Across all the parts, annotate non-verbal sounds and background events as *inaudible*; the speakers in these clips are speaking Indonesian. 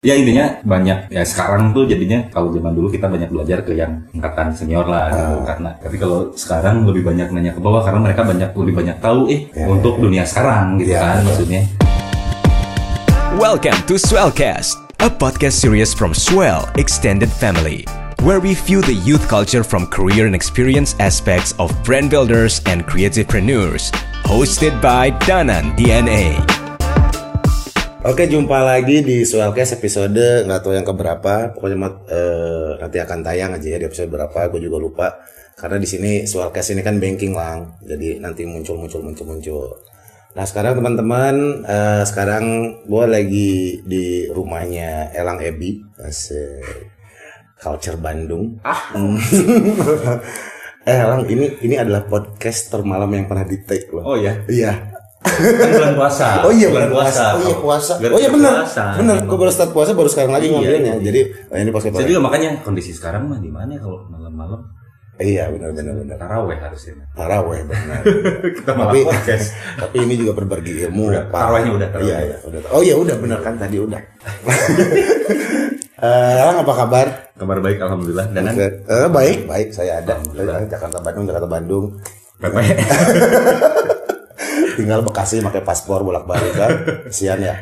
Ya intinya banyak ya sekarang tuh jadinya kalau zaman dulu kita banyak belajar ke yang angkatan senior lah gitu. karena tapi kalau sekarang lebih banyak nanya ke bawah karena mereka banyak lebih banyak tahu eh Ya, untuk dunia sekarang gitu Ya, kan betul. maksudnya. Welcome to Swellcast, a podcast series from Swell Extended Family, where we view the youth culture from career and experience aspects of brand builders and creativepreneurs. Hosted by Danan DNA. Oke, jumpa lagi di Swellcast episode nggak tahu yang keberapa. Pokoknya eh, nanti akan tayang aja ya di episode berapa. Gue juga lupa. Karena di sini Swellcast ini kan banking lang. Jadi nanti muncul muncul muncul muncul. Nah sekarang teman-teman, eh, sekarang gue lagi di rumahnya Elang Ebi, Asik. Culture Bandung. Ah. *laughs* eh Elang, ini ini adalah podcast termalam yang pernah di take loh. Oh ya, Iya. Kan bulan puasa. *laughs* Oh iya bulan puasa. Oh iya puasa. Biar Oh iya benar. Benar. Gue baru start puasa baru sekarang lagi Iya, ngambilnya. iya. Jadi oh, ini pas juga makanya kondisi sekarang mah di mana ya kalau malam-malam Iya benar benar benar. taraweh harusnya. Taraweh benar. *laughs* kita malah tapi podcast. *laughs* tapi ini juga berbagi ilmu. Udah, Pak. tarawehnya udah, Iya taraweh. iya udah. Oh iya udah benar kan tadi udah. Eh, apa kabar? Kabar baik alhamdulillah. Dan Eh, baik baik saya ada. Jakarta Bandung Jakarta Bandung. PP. Tinggal Bekasi pakai paspor bolak-balik kan. Kesian ya.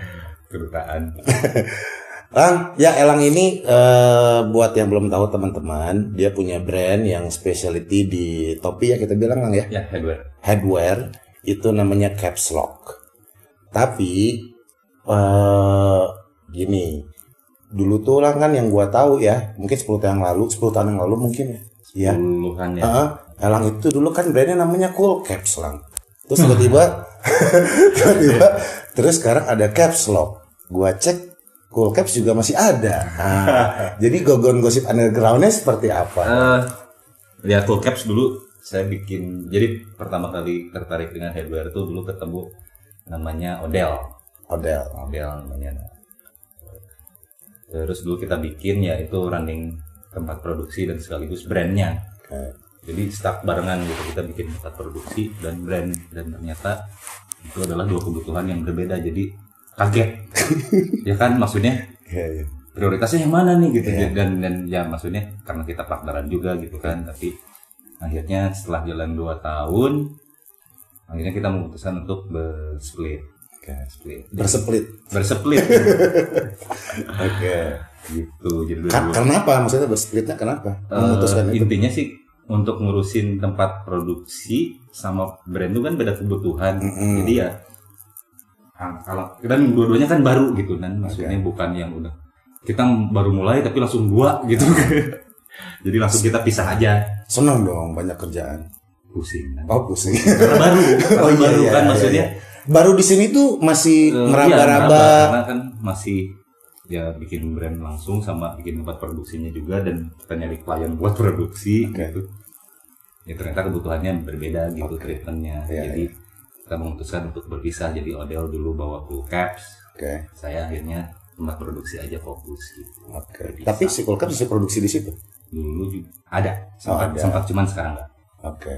kedutaan. Lang, *laughs* ya Elang ini eh, buat yang belum tahu teman-teman, dia punya brand yang specialty di topi ya kita bilang Lang ya, Ya, headwear. headwear itu namanya caps lock. Tapi eh gini, dulu tuh Lang kan yang gua tahu ya, mungkin 10 tahun yang lalu, 10 tahun yang lalu mungkin ya. Iya. Ya. Heeh, Elang itu dulu kan brandnya namanya Cool Caps Lang. Terus tiba-tiba, *laughs* tiba-tiba, terus sekarang ada Caps Lock. Gua cek Cool Caps juga masih ada. Nah, *laughs* jadi gogon gosip undergroundnya seperti apa? Eh, ya cool caps dulu saya bikin. Jadi pertama kali tertarik dengan headwear itu dulu ketemu namanya Odell. Odell. Odell namanya. Terus dulu kita bikin ya itu running tempat produksi dan sekaligus brandnya. Oke. Jadi start barengan gitu kita bikin tempat produksi dan brand dan ternyata itu adalah dua kebutuhan yang berbeda. Jadi kaget. *laughs* ya kan maksudnya Iya, iya. prioritasnya yang mana nih gitu Iya. dan dan ya maksudnya karena kita partneran juga gitu kan tapi akhirnya setelah jalan 2 tahun akhirnya kita memutuskan untuk bersplit Oke. split Berseplit. bersplit *laughs* Oke. gitu jadi Ka- dulu karena apa? Maksudnya bersplitnya kenapa? eh, Memutuskan itu. intinya sih untuk ngurusin tempat produksi sama brand itu kan beda kebutuhan Mm-mm. jadi ya ah, kalau dan dua-duanya kan baru gitu kan maksudnya bukan yang udah kita baru mulai tapi langsung dua gitu *laughs* jadi langsung kita pisah aja Senang dong banyak kerjaan. pusing kan Oh pusing. *laughs* karena baru karena *laughs* Oh, iya, baru iya, kan iya, maksudnya iya. Baru di sini tuh masih eh, iya, meraba-raba. meraba, karena kan masih ya bikin brand langsung sama bikin tempat produksinya juga dan kita nyari klien buat *laughs* produksi Oke. gitu ya ternyata kebutuhannya berbeda gitu treatmentnya Iya, jadi kita memutuskan untuk berpisah jadi Odell dulu bawa full caps Oke. saya akhirnya tempat produksi aja fokus gitu. Berpisah. Tapi si Cool Caps bisa produksi di situ. dulu juga ada sempat Oh, ada. sempat cuman sekarang enggak Oke.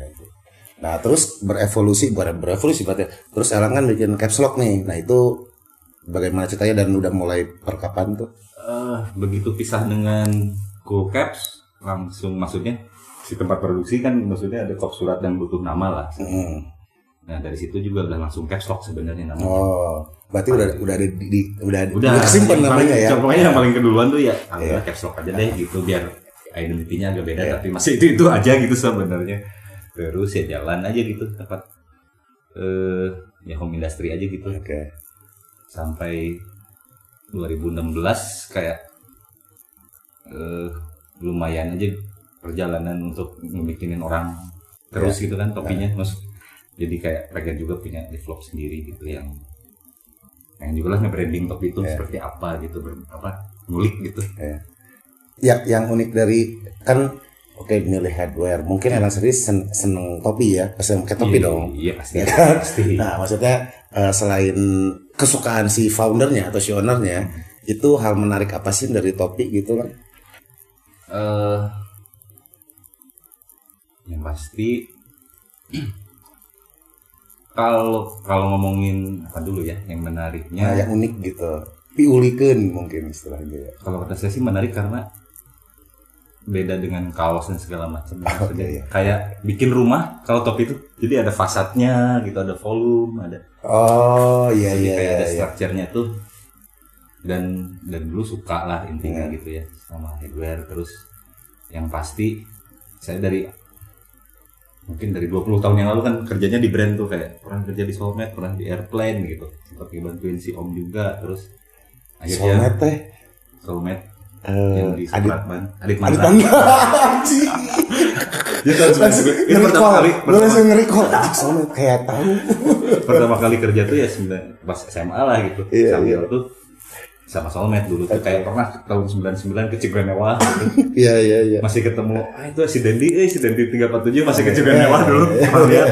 Nah terus berevolusi, bukan berevolusi berarti. Terus Elang kan bikin caps lock nih. Nah itu bagaimana ceritanya dan udah mulai perkapan tuh? Eh, begitu pisah dengan cool caps langsung maksudnya si tempat produksi kan maksudnya ada kop surat dan butuh nama lah Hmm. nah dari situ juga udah langsung caps lock sebenarnya namanya Oh, berarti udah udah ada di, di- udah udah yang namanya paling, ya. pokoknya yang paling keduluan tuh ya ah, Iya. udah caps lock aja deh gitu biar identitinya agak beda Iya. tapi masih itu itu aja gitu sebenarnya terus ya jalan aja gitu tempat eh ya home industry aja gitu Oke. Sampai 2016 kayak eh, lumayan aja perjalanan untuk ngebikinin orang terus gitu kan topinya mas jadi kayak pengen juga punya develop sendiri gitu yang pengen juga lah nge-branding topi itu Ya. seperti apa gitu ber- apa ngulik gitu Ya, yang unik dari kan oke milih headwear. Mungkin Elang sendiri sen- seneng topi ya, seneng pakai topi Iya, dong. iya pasti Ya kan? pasti Nah, maksudnya eh, selain kesukaan si foundernya atau si ownernya, itu hal menarik apa sih dari topi gitu kan? eh yang pasti *clears throat* kalau kalau ngomongin apa dulu ya yang menariknya Nah, yang unik gitu. piulikeun mungkin istilahnya ya. kalau kata saya sih menarik karena beda dengan kaos dan segala macam Maksudnya iya. kayak bikin rumah kalau topi itu jadi ada fasadnya gitu ada volume ada Oh iya jadi iya kayak iya. ada iya. structure-nya tuh dan dan dulu suka lah intinya Iya. gitu ya sama headwear terus yang pasti saya dari mungkin dari 20 tahun yang lalu kan kerjanya di brand tuh kayak pernah kerja di Soulmate pernah di Airplane gitu sempat bantuin si Om juga terus akhirnya Soulmate teh Soulmate eh, yang di adit Supratman Adit adit Mantra. Dia Langsung 99. ini pertama kali Lu langsung. Anjing, Soulmate kayak tahu. pertama kali kerja tuh ya sembilan pas SMA lah gitu Iya, sambil iya. tuh sama soulmate dulu tuh kayak pernah tahun 99 ke Cigreen Mewah gitu. Iya iya iya. masih ketemu ah itu si Dendi eh si Dendi 347 masih ke Cigreen Iya, Mewah dulu iya,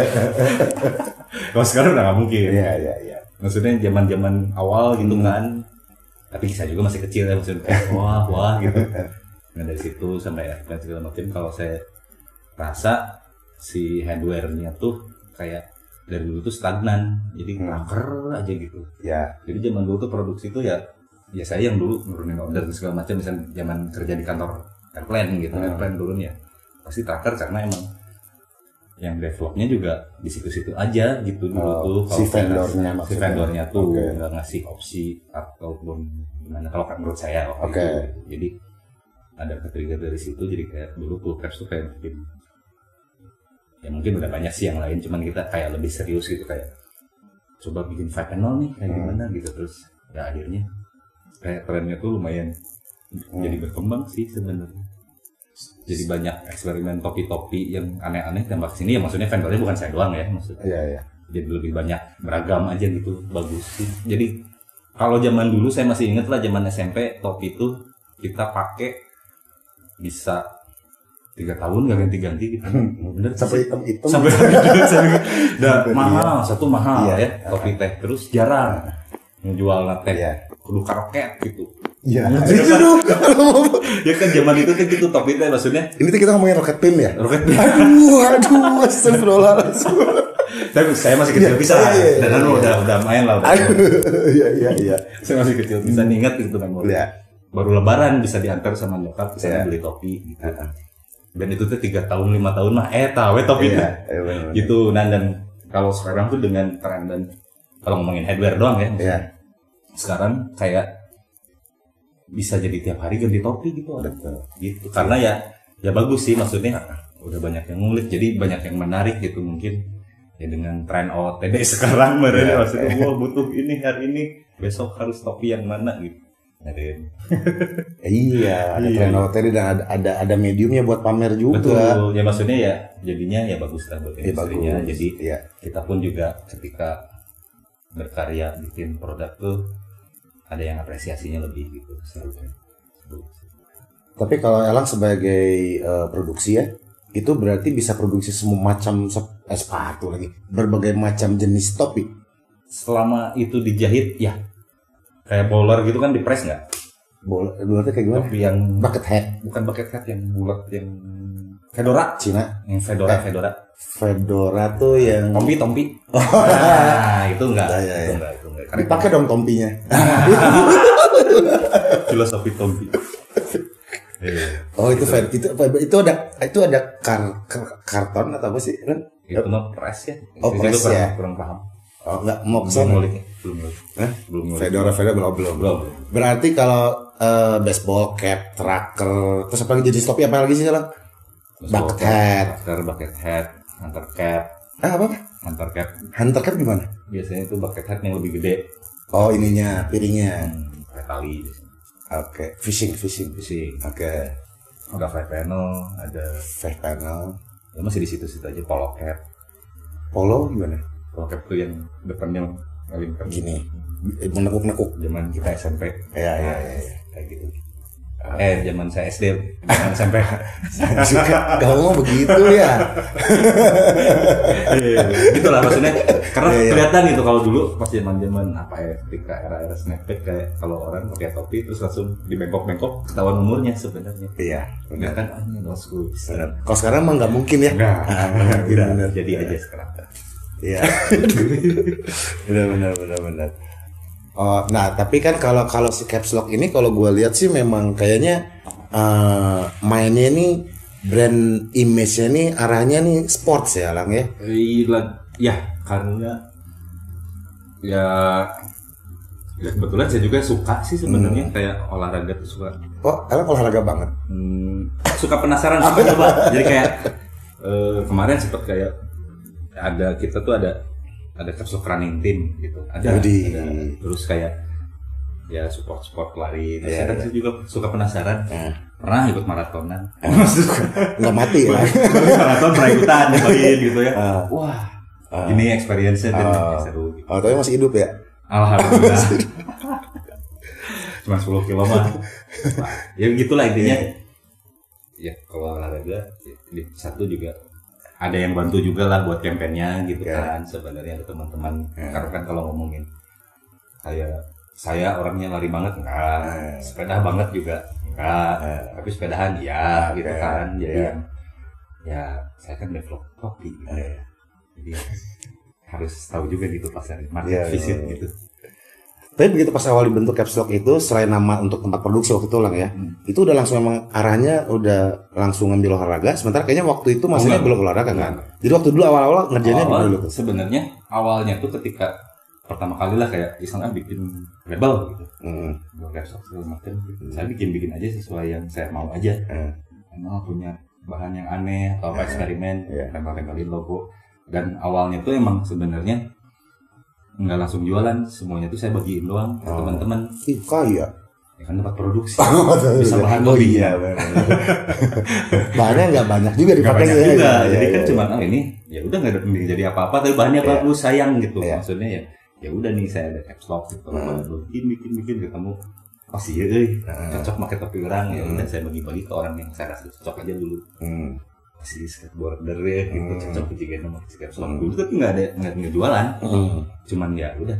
kalau sekarang udah gak mungkin Iya iya iya. maksudnya zaman zaman awal gitu Hmm. kan tapi saya juga masih kecil ya maksudnya *laughs* wah wah gitu nah dari situ sampai ya dan segala macam kalau saya rasa si headwear-nya tuh kayak dari dulu tuh stagnan jadi Hmm. aja gitu Ya. jadi zaman dulu tuh produksi tuh ya ya saya yang dulu nurunin order dan segala macam misalnya zaman kerja di kantor airplane gitu Hmm. airplane turun ya pasti tracker karena emang yang developnya juga di situ-situ aja gitu dulu Oh, tuh si Kalau saya vendornya ngasih- si vendornya tuh Oke. nggak ngasih opsi ataupun gimana kalau kan menurut saya Oke. itu gitu. jadi ada ketrigger dari situ jadi kayak dulu full caps tuh kayak bikin ya mungkin udah banyak sih yang lain cuman kita kayak lebih serius gitu kayak coba bikin five all nih kayak Hmm. gimana gitu terus ya akhirnya kayak trennya tuh lumayan Hmm. jadi berkembang sih sebenarnya jadi banyak eksperimen topi-topi yang aneh-aneh tembak sini ya maksudnya vendornya bukan saya doang ya maksudnya Iya iya. jadi lebih banyak beragam aja gitu bagus sih jadi kalau zaman dulu saya masih inget lah zaman SMP topi itu kita pakai bisa tiga tahun gak ganti-ganti gitu *laughs* bener. Sampai hitam hitam. sampai *laughs* sampai udah Iya. mahal satu mahal Iya. ya topi teh terus jarang menjual teh Iya. kudu karaoke gitu Iya. *laughs* ya kan zaman itu tuh gitu topi teh maksudnya Ini tuh kita ngomongin rocket pin ya. roket Aduh, aduh, astagfirullahaladzim. tapi saya masih kecil Iya, bisa iya, iya, dan iya. Anu udah udah main lah iya iya iya. saya masih kecil bisa ingat gitu memori Iya. baru lebaran bisa diantar sama nyokap Iya. saya beli topi gitu dan itu tuh tiga tahun lima tahun mah eh tahu topi Iya, teh. iya benar. gitu nah dan kalau sekarang tuh dengan tren dan kalau ngomongin headwear doang ya Iya. sekarang kayak bisa jadi tiap hari ganti topi gitu ada Betul. gitu karena ya ya bagus sih maksudnya udah banyak yang ngulik jadi banyak yang menarik gitu mungkin ya dengan tren OTD *laughs* sekarang mereka maksudnya wah butuh ini hari ini besok harus topi yang mana gitu Nyariin. *laughs* Iya, ada Iya. tren hotel dan ada, ada ada mediumnya buat pamer juga. betul ya maksudnya ya jadinya ya bagus lah buat industrinya bagus. jadi Iya. kita pun juga ketika berkarya bikin produk tuh ada yang apresiasinya lebih gitu Seru. Tapi kalau Elang sebagai eh, produksi ya, itu berarti bisa produksi semua macam sep- eh, sepatu lagi, berbagai macam jenis topi. selama itu dijahit ya kayak bowler gitu kan di press nggak berarti kayak gimana? topi yang Bucket hat, bukan bucket hat yang bulat yang fedora Cina, yang fedora Eh. fedora fedora tuh yang tompi tompi *laughs* nah itu enggak Iya, iya, itu iya. enggak itu enggak karena dipakai dong tompinya. *laughs* filosofi tompi Iya. Oh itu fed, itu itu ada itu ada kar, kar- karton atau apa sih? Kan? itu mah press ya Oh, Di situ press ya. kurang paham Oh enggak mau belum ke sana. ngulik belum ngulik Hah? belum ngulik Fedora, fedora belum belum. belum Berarti kalau eh, baseball cap, tracker, terus apa lagi jenis topi apa lagi sih sekarang? Bucket hat. Bucket bucket hat hunter cap Ah apa? hunter cap Hunter cap gimana? biasanya itu bucket hat yang lebih gede Oh ininya, piringnya. hmm, tali Oke, fishing, fishing. sih Oke, ada five panel ada five panel. ya masih di situ-situ aja polo cap Polo gimana? polo cap tuh yang depannya ngelingkar Gini, menekuk-nekuk. zaman kita SMP Ya, ya, ya. ya. kayak gitu eh zaman saya SD zaman SMP *laughs* Suka, kamu mau begitu ya? gitu lah maksudnya karena Iya, iya. kelihatan gitu kalau dulu pas zaman zaman apa ya ketika era-era snapback kayak kalau orang pakai topi terus langsung di bengkok-bengkok ketahuan umurnya sebenarnya Iya, Enggak kan ah ini old school benar. Kalau sekarang mah nggak mungkin ya? enggak Ah, udah benar. jadi aja sekarang Iya. *laughs* benar, benar, benar, benar. Oh, nah tapi kan kalau kalau si caps lock ini kalau gue lihat sih memang kayaknya eh, mainnya ini brand image-nya nih arahnya nih sports ya lang ya. Iya, ya karena ya ya kebetulan saya juga suka sih sebenarnya kayak olahraga tuh suka Oh, kalian olahraga banget. hmm, suka penasaran suka *laughs* coba jadi kayak eh, kemarin sempet kayak ada kita tuh ada ada capsule running team gitu ada, ada terus kayak ya support sport lari terus Iya, saya kan iya. juga suka penasaran Eh. pernah ikut maratonan *laughs* Nggak mati ya. maraton pernah ikutan nyobain gitu ya Ah. wah ini experience-nya Ah. seru gitu. Oh, tapi masih hidup ya? Alhamdulillah. *laughs* Cuma 10 kilo mah. *laughs* Ya gitulah intinya. Ya kalau olahraga ya, satu juga ada yang bantu juga lah buat kampanyenya gitu Ya. kan sebenarnya ada teman-teman Ya. karena kan kalau ngomongin kayak saya orangnya lari banget enggak Ya. sepeda banget juga enggak Ya. tapi sepedahan ya gitu kan jadi Ya. yang ya saya kan develop topi gitu. Jadi harus tahu juga gitu pasar market ya, visit ya. gitu Tapi begitu pas awal dibentuk caps lock itu selain nama untuk tempat produksi waktu itu lang ya, Hmm. itu udah langsung emang arahnya udah langsung ngambil olahraga. Sementara kayaknya waktu itu masanya Oh, belum olahraga kan. Jadi waktu dulu awal-awal ngerjainnya awal, dulu tuh? sebenarnya awalnya tuh ketika pertama kali lah kayak ah bikin label gitu Hmm. buat laptop segala macam gitu. saya bikin bikin aja sesuai yang saya mau aja Hmm. emang punya bahan yang aneh atau apa eksperimen Iya. tempel-tempelin logo dan awalnya tuh emang sebenarnya nggak langsung jualan semuanya tuh saya bagiin doang ke Oh. teman-teman Ih, kaya. ya kan tempat produksi *laughs* Bisa bahan oh iya. Bahannya nggak banyak juga dipakai banyak ya, juga ya, jadi ya, kan ya. cuma oh ini ya udah nggak ada jadi apa-apa tapi bahannya Iya. bagus sayang gitu Iya. maksudnya ya ya udah nih saya ada caps lock gitu Hmm. bikin bikin bikin ketemu oh sih euy Hmm. cocok pakai topi orang ya Hmm. udah saya bagi-bagi ke orang yang saya rasa cocok aja dulu Hmm. Si skateboarder ya gitu Hmm. cocok juga sama si caps lock Hmm. dulu tapi nggak ada nggak nggak jualan Hmm. cuman ya udah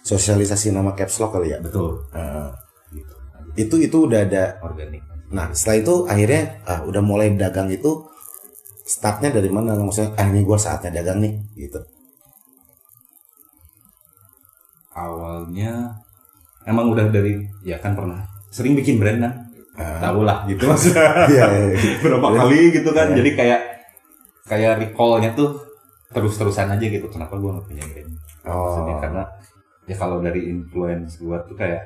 Sosialisasi nama caps lock kali ya. betul Heeh. gitu itu itu udah ada. organik Nah setelah itu akhirnya ah, udah mulai dagang itu startnya dari mana? Maksudnya ah ini gue saatnya dagang nih gitu. awalnya emang udah dari ya kan pernah sering bikin brand kan. Tahu lah gitu maksudnya *laughs* Iya, iya, iya. berapa kali gitu kan Iya. jadi kayak kayak recallnya tuh terus-terusan aja gitu kenapa gue nggak punya brand maksudnya Oh. karena ya kalau dari influence gue tuh kayak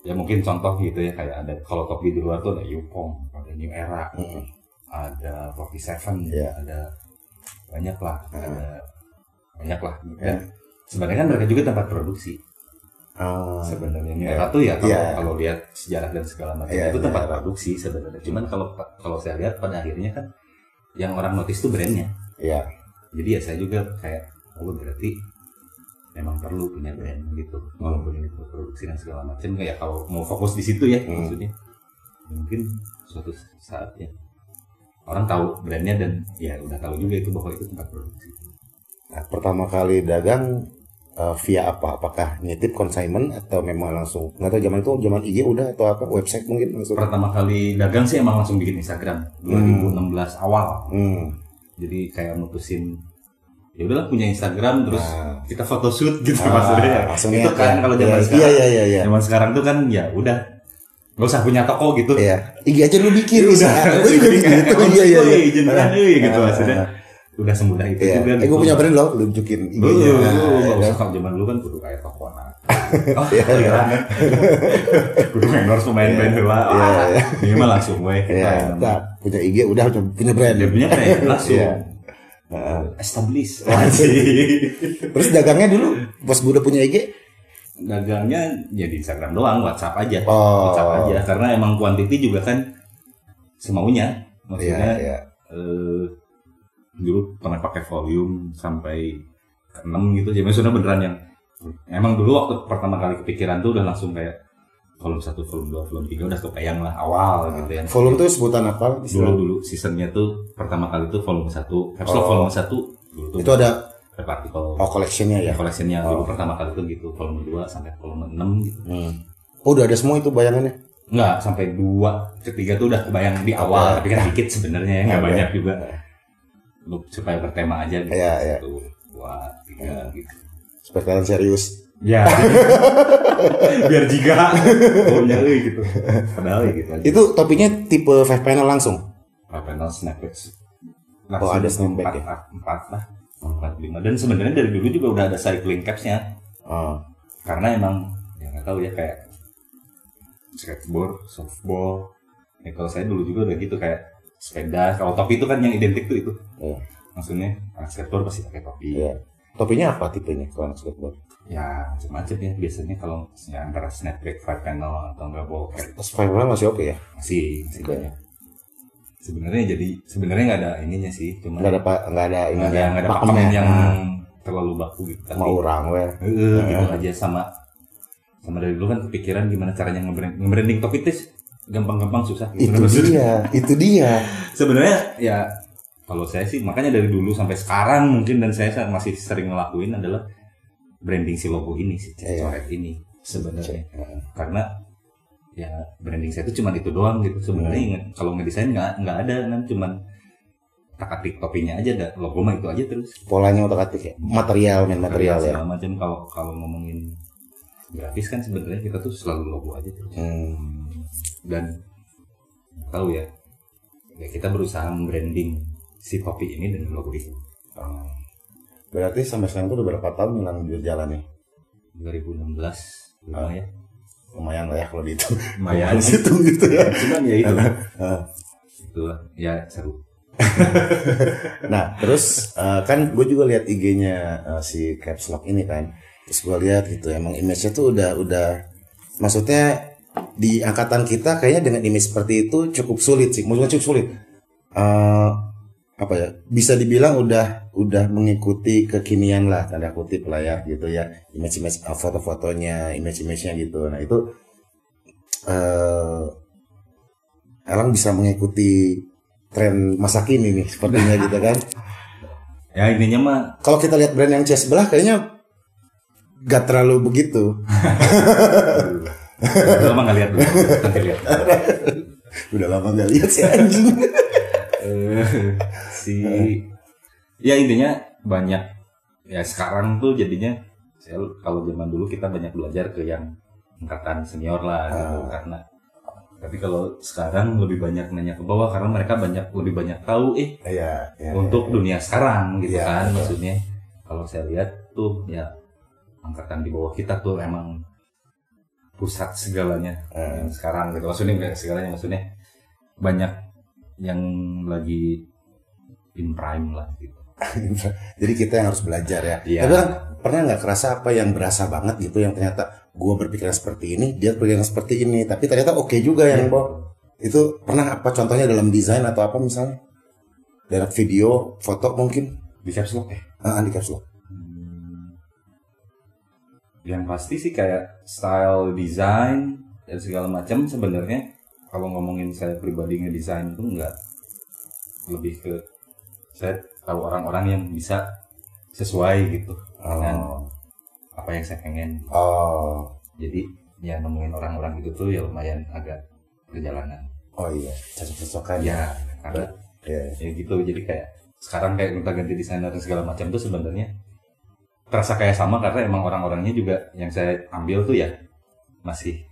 ya mungkin contoh gitu ya kayak ada kalau topi di luar tuh ada Yukong ada New Era Mm. ada Rocky Seven Iya. ada banyak lah Hmm. ada banyak lah Iya. dan sebenarnya kan mereka juga tempat produksi Ah. sebenarnya New Iya. Ya kalau Iya. kalau lihat sejarah dan segala macam Iya, itu tempat produksi sebenarnya cuman kalau kalau saya lihat pada akhirnya kan yang orang notice tuh brandnya Iya. jadi ya saya juga kayak oh berarti memang perlu punya brand gitu walaupun ini produksi dan segala macam kayak kalau mau fokus di situ ya Hmm. maksudnya mungkin suatu saat ya orang tahu brandnya dan ya udah tahu juga itu bahwa itu tempat produksi Nah, pertama kali dagang eh, via apa? Apakah nitip consignment atau memang langsung nggak tahu zaman itu zaman IG udah atau apa website mungkin langsung? pertama kali dagang sih emang langsung bikin Instagram 2016 awal Hmm. jadi kayak mutusin ya udahlah punya Instagram terus Nah. kita photoshoot gitu Ah, maksudnya langsung itu kan ya. kalau Iya, zaman iya, sekarang iya iya iya. zaman sekarang tuh kan ya udah nggak usah punya toko gitu Iya. IG aja lu bikin Iya, udah. Gue juga Jadi kayak, gitu. "Oh, Iya iya iya. izin kan, euy," gitu Ah, maksudnya. Ah, udah semudah itu Iya. juga Eh gue punya brand loh, lu tunjukin Dulu, IG-nya. dulu, Nah, nggak ya usah kalau zaman dulu kan kudu kayak toko nah. *laughs* Oh, Iya, iya, iya. kan? *laughs* kudu endorse pemain band heula. Iya, Ah, iya. Ini mah langsung we. Iya, nah, punya IG udah punya brand. Dia punya brand *laughs* langsung. Iya. Heeh. Establish. Terus dagangnya dulu pas gue udah punya IG, Dagangnya ya di Instagram doang, WhatsApp aja. Oh. WhatsApp aja karena emang quantity juga kan semaunya. Maksudnya Iya, iya. eh, dulu pernah pakai volume sampai ke 6 gitu jadi maksudnya beneran yang emang dulu waktu pertama kali kepikiran tuh udah langsung kayak volume 1, volume 2, volume 3 udah kebayang lah awal gitu ya Volume tuh sebutan apa? dulu Istilah? dulu seasonnya tuh pertama kali tuh volume 1 caps lock Oh. volume 1 dulu tuh Itu ada partikel oh collectionnya ya. collectionnya Oh. dulu pertama kali tuh gitu volume 2 sampai volume 6 gitu Hmm. Oh, udah ada semua itu bayangannya. Enggak, sampai dua, ketiga tuh udah kebayang di awal, tapi kan dikit sebenarnya ya, nggak Oke. banyak juga. Lu supaya bertema aja gitu. Iya, iya. Satu, dua, tiga gitu. Supaya serius. Ya. *laughs* Biar juga. Baunya euy gitu. Padahal ya gitu aja. Itu topinya tipe five panel langsung. Five panel snapback. Oh, ada snapback empat, empat, empat lah. Empat lima. Dan sebenarnya dari dulu juga udah ada cycling capsnya. Oh. Karena emang ya nggak tahu ya kayak skateboard, softball. Ya kalau saya dulu juga udah gitu kayak sepeda. Kalau topi itu kan yang identik tuh itu. Iya. Maksudnya anak skateboard pasti pakai topi. Iya. Topinya apa tipenya kalau anak skateboard? Ya macam-macam ya biasanya kalau ya, antara snapback, five panel atau enggak Terus five panel masih oke ya? masih masih Oke. banyak. Sebenarnya jadi sebenarnya nggak ada ininya sih, cuma Nggak ada nggak ada ini nggak ada ada pakem yang terlalu baku gitu. Tapi mau orang we. Heeh, gitu aja sama sama dari dulu kan kepikiran gimana caranya nge-brand- nge-branding topi itu gampang-gampang susah. Itu Maksudnya- *laughs* dia, itu dia. Sebenarnya ya kalau saya sih makanya dari dulu sampai sekarang mungkin dan saya masih sering ngelakuin adalah branding si logo ini si Iya. coret ini sebenarnya karena ya branding saya itu cuma itu doang gitu sebenarnya ingat kalau ngedesain nggak nggak ada kan cuman tak atik topinya aja ada logo mah itu aja terus Polanya otak atik ya. Material, main material ya. macam kalau kalau ngomongin grafis kan sebenarnya kita tuh selalu logo aja terus Hmm. dan tahu ya ya kita berusaha membranding si topi ini dengan logo itu Oh. Berarti sampai sekarang tuh udah berapa tahun hilang di jalan nih? 2016 lumayan ya Lumayan lah ya kalau di itu. lumayan Di situ gitu ya. cuman ya itu *laughs* Ah. itu ya seru *laughs* Nah, terus eh, kan gue juga lihat IG-nya eh, si Caps Lock ini kan. Terus gue lihat gitu emang image-nya tuh udah udah maksudnya di angkatan kita kayaknya dengan image seperti itu cukup sulit sih. Maksudnya cukup sulit. Eh, apa ya? Bisa dibilang udah udah mengikuti kekinian lah tanda kutip lah ya gitu ya. Image-image eh, foto-fotonya, image-image-nya gitu. Nah, itu eh Elang bisa mengikuti tren masa kini nih sepertinya gitu kan. *laughs* ya intinya mah Kalau kita lihat brand yang C sebelah kayaknya gak terlalu begitu. Lo mah nggak lihat dulu nanti lihat. *laughs* Udah lama gak lihat sih anjing. Eh, si ya intinya banyak. Ya sekarang tuh jadinya saya kalau zaman dulu kita banyak belajar ke yang angkatan senior lah gitu. Karena tapi kalau sekarang lebih banyak nanya ke bawah karena mereka banyak lebih banyak tahu eh Iya, iya. untuk dunia sekarang gitu Iya, kan maksudnya. Kalau saya lihat tuh ya angkatan di bawah kita tuh emang pusat segalanya yang sekarang gitu maksudnya nggak segalanya maksudnya banyak yang lagi in prime lah gitu *laughs* Jadi kita yang harus belajar ya. Iya. Tapi kan pernah nggak kerasa apa yang berasa banget gitu yang ternyata gua berpikiran seperti ini, dia berpikiran seperti ini, tapi ternyata oke juga yang Bo. Itu pernah apa contohnya dalam desain atau apa misalnya? Dalam video, foto mungkin? di caps lock eh Ah, di caps lock. Yang pasti sih kayak style desain dan segala macam sebenarnya kalau ngomongin saya pribadi ngedesain itu enggak lebih ke saya tahu orang-orang yang bisa sesuai gitu dengan Oh. apa yang saya pengen. Oh, jadi ya nemuin orang-orang gitu tuh ya lumayan agak perjalanan oh iya, cocok-cocokan. Ya karena Iya. ya gitu. Jadi kayak sekarang kayak kita ganti desainer dan segala macam tuh sebenarnya terasa kayak sama karena emang orang-orangnya juga yang saya ambil tuh ya masih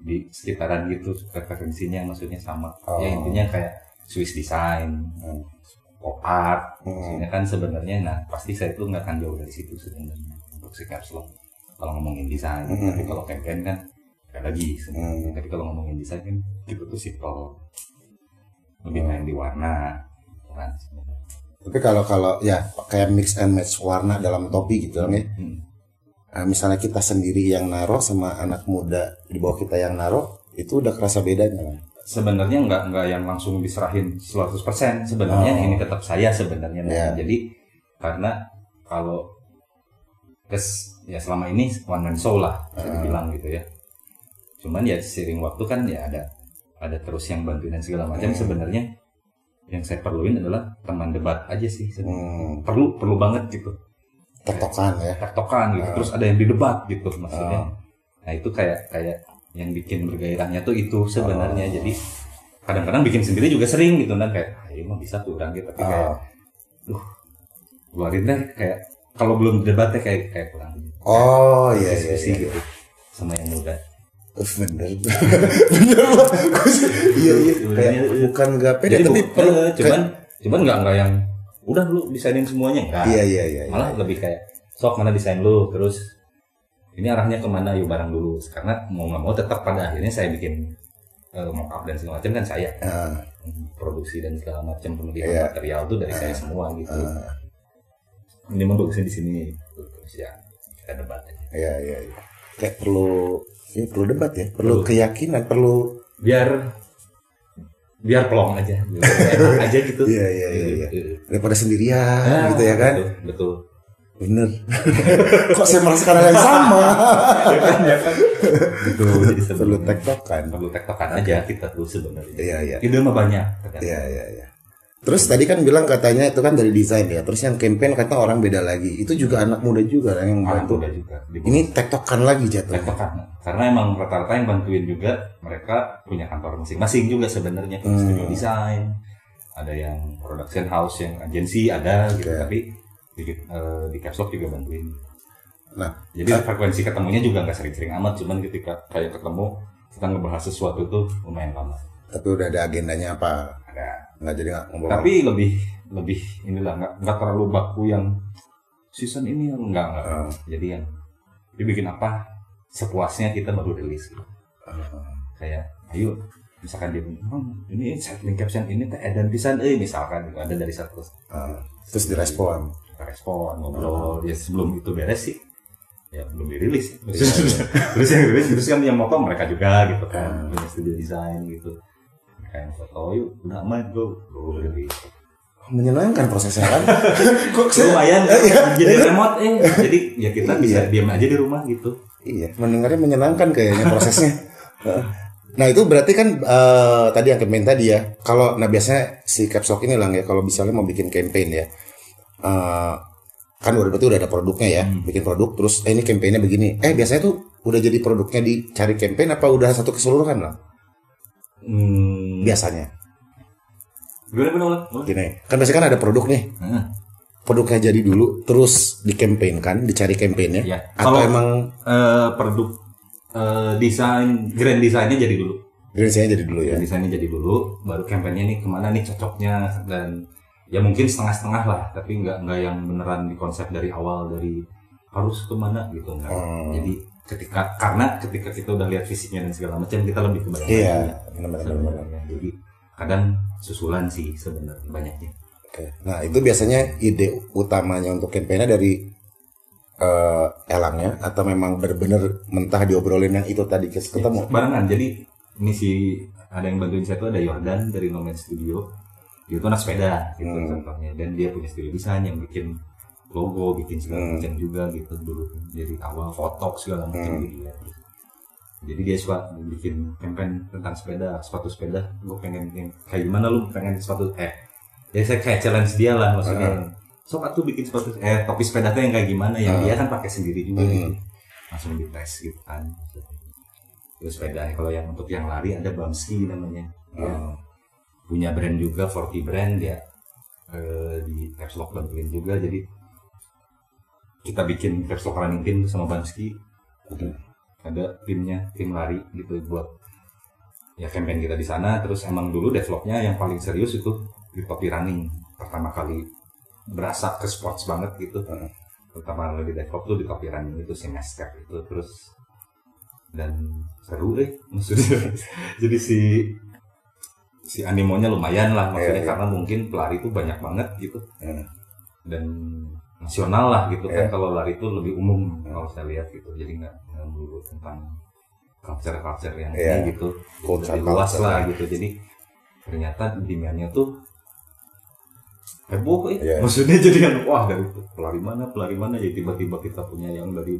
di sekitaran gitu preferensinya maksudnya sama ya Oh. intinya kayak Swiss design Hmm. pop art Hmm. kan sebenarnya nah pasti saya tuh nggak akan jauh dari situ sebenarnya untuk si caps lock kalau ngomongin desain Hmm. tapi kalau campaign kan kayak lagi sebenarnya. Hmm. tapi kalau ngomongin desain kan gitu tuh simple lebih main di warna kan sebenarnya. Tapi kalau kalau ya kayak mix and match warna dalam topi gitu kan ya. Hmm. Nah, misalnya kita sendiri yang naro sama anak muda di bawah kita yang naro itu udah kerasa bedanya kan? sebenarnya nggak nggak yang langsung diserahin 100% sebenarnya Oh. ini tetap saya sebenarnya Iya. jadi karena kalau kes ya selama ini one man show lah bisa Ah. dibilang gitu ya cuman ya seiring waktu kan ya ada ada terus yang bantuin dan segala macam Hmm. sebenarnya yang saya perluin adalah teman debat aja sih. Hmm, perlu perlu banget gitu tertokan ya. tektokan gitu Ah. terus ada yang didebat gitu maksudnya Ah. nah itu kayak kayak yang bikin bergairahnya tuh itu sebenarnya Ah. jadi kadang-kadang bikin sendiri juga sering gitu kan kayak ini mah bisa kurang gitu tapi kayak duh keluarin deh kayak kalau belum debatnya kayak kayak kurang Oh iya iya. iya. gitu sama yang muda Uh, bener. *laughs* Bener. Gua sih- iya iya. Kayak Sebenarnya, bukan gak pede Jadi tapi bu- perlu eh, cuman cuman nggak nggak yang udah lu desainin semuanya enggak iya iya iya iya. malah lebih kayak sok mana desain lu terus ini arahnya ke mana yuk barang dulu. Karena mau nggak mau tetap pada akhirnya saya bikin uh, mock dan segala macam kan saya. Ah, produksi dan segala macam pemilihan Iya. material tuh dari saya semua gitu. Ah, ini mah bagusnya di sini. Terus ya kita debat aja iya iya iya. Kayak perlu ya perlu debat ya, perlu Perlu. keyakinan, perlu biar biar pelong aja biar enak aja gitu Iya, iya, iya, iya. Iya. daripada sendirian Ah, gitu ya kan. betul, betul. Bener. *laughs* Kok saya merasakan hal yang sama? *laughs* ya kan ya kan jadi perlu sebenarnya tektokan. perlu tektokan aja kita tuh sebenarnya Iya iya. ide mah banyak? Iya iya iya. Terus tadi kan bilang katanya itu kan dari desain ya. Terus yang campaign kata orang beda lagi. Itu juga anak muda juga kan yang anak bantu. muda juga Di- Ini tektokan lagi jatuhnya. tektokan karena emang rata-rata yang bantuin juga mereka punya kantor masing-masing juga sebenarnya Hmm. studio desain ada yang production house yang agensi ada gitu Oke. tapi di, eh, di caps lock juga bantuin Nah, jadi frekuensi ketemunya juga nggak sering-sering amat cuman ketika kayak ketemu kita ngebahas sesuatu tuh lumayan lama tapi udah ada agendanya apa? ada Nggak jadi nggak tapi lebih lebih inilah nggak nggak terlalu baku yang season ini yang enggak enggak Ah. jadi yang dia bikin apa sepuasnya kita baru rilis. Gitu. Ah, kayak ayo misalkan dia hmm, ini settling caption ini teh dan pisan eh misalkan gitu, ada dari satu. Ah. terus direspon. respon ngobrol. Ya sebelum itu beres sih. Ya belum dirilis. *laughs* Terus yang rilis terus kan yang moto mereka juga gitu kan. Punya studio desain gitu yang foto yuk udah aman go rilis Menyenangkan prosesnya kan? *laughs* Kok saya- lumayan Iya, jadi iya. remote eh jadi ya kita bisa Iya. diam aja di rumah gitu Iya, mendengarnya menyenangkan kayaknya prosesnya. *laughs* Heeh. nah itu berarti kan eh, tadi yang campaign tadi ya. Kalau nah biasanya si caps lock ini lang ya kalau misalnya mau bikin campaign ya, eh, kan udah berarti udah ada produknya ya, Hmm. bikin produk terus eh, ini campaignnya begini. Eh biasanya tuh udah jadi produknya dicari campaign apa udah satu keseluruhan lah hmm, biasanya. gimana ulang Gini, kan biasanya kan ada produk nih, Heeh. produknya jadi dulu terus dikampanyekan, dicari campaignnya. ya Atau kalau emang eh, produk eh, desain grand desainnya jadi dulu desainnya jadi dulu ya. grand desainnya jadi dulu baru kampanyenya nih ke mana nih cocoknya dan ya mungkin setengah-setengah lah tapi nggak nggak yang beneran di konsep dari awal dari harus ke mana gitu enggak Hmm. jadi ketika karena ketika kita udah lihat fisiknya dan segala macam kita lebih ke bagian Iya, benar-benar. jadi kadang susulan sih sebenarnya banyaknya Oke. Nah itu biasanya ide utamanya untuk kampanye dari eh, elangnya atau memang benar-benar mentah diobrolin yang itu tadi ketemu. barengan jadi ini si ada yang bantuin saya tuh ada Yordan dari Nomad Studio dia tuh anak sepeda gitu Hmm. contohnya dan dia punya studio desain yang bikin logo bikin segala Hmm. macam juga gitu dulu jadi awal foto segala macam Hmm. gitu ya jadi dia suka bikin campaign tentang sepeda sepatu sepeda gue pengen yang kayak gimana lu pengen sepatu eh ya saya kayak challenge dia lah maksudnya sok atuh bikin sepatu eh topi sepeda tuh yang kayak gimana yang Hmm. dia kan pakai sendiri juga Hmm. gitu. langsung dites gitu kan terus sepeda kalau yang untuk yang lari ada Bamski namanya Dia Oh. punya brand juga 40 brand dia eh, di caps lock juga jadi kita bikin caps lock running team sama Bamski Hmm. ada timnya tim lari gitu buat ya campaign kita di sana. Terus emang dulu developnya yang paling serius itu di topi running. Pertama kali berasa ke sports banget gitu. Pertama kali di develop tuh di topi running itu si itu. Terus dan seru deh maksudnya. *laughs* Jadi si si animonya lumayan lah maksudnya. Iya, iya. karena mungkin pelari itu banyak banget gitu. Hmm. dan nasional lah gitu kan Iya. kalau lari itu lebih umum kalau saya lihat gitu jadi nggak melulu tentang culture culture yang Iya. ini gitu Culture, lebih luas culture. lah gitu jadi ternyata demandnya tuh heboh eh. Iya. maksudnya jadi yang wah dari pelari mana pelari mana jadi tiba-tiba kita punya yang dari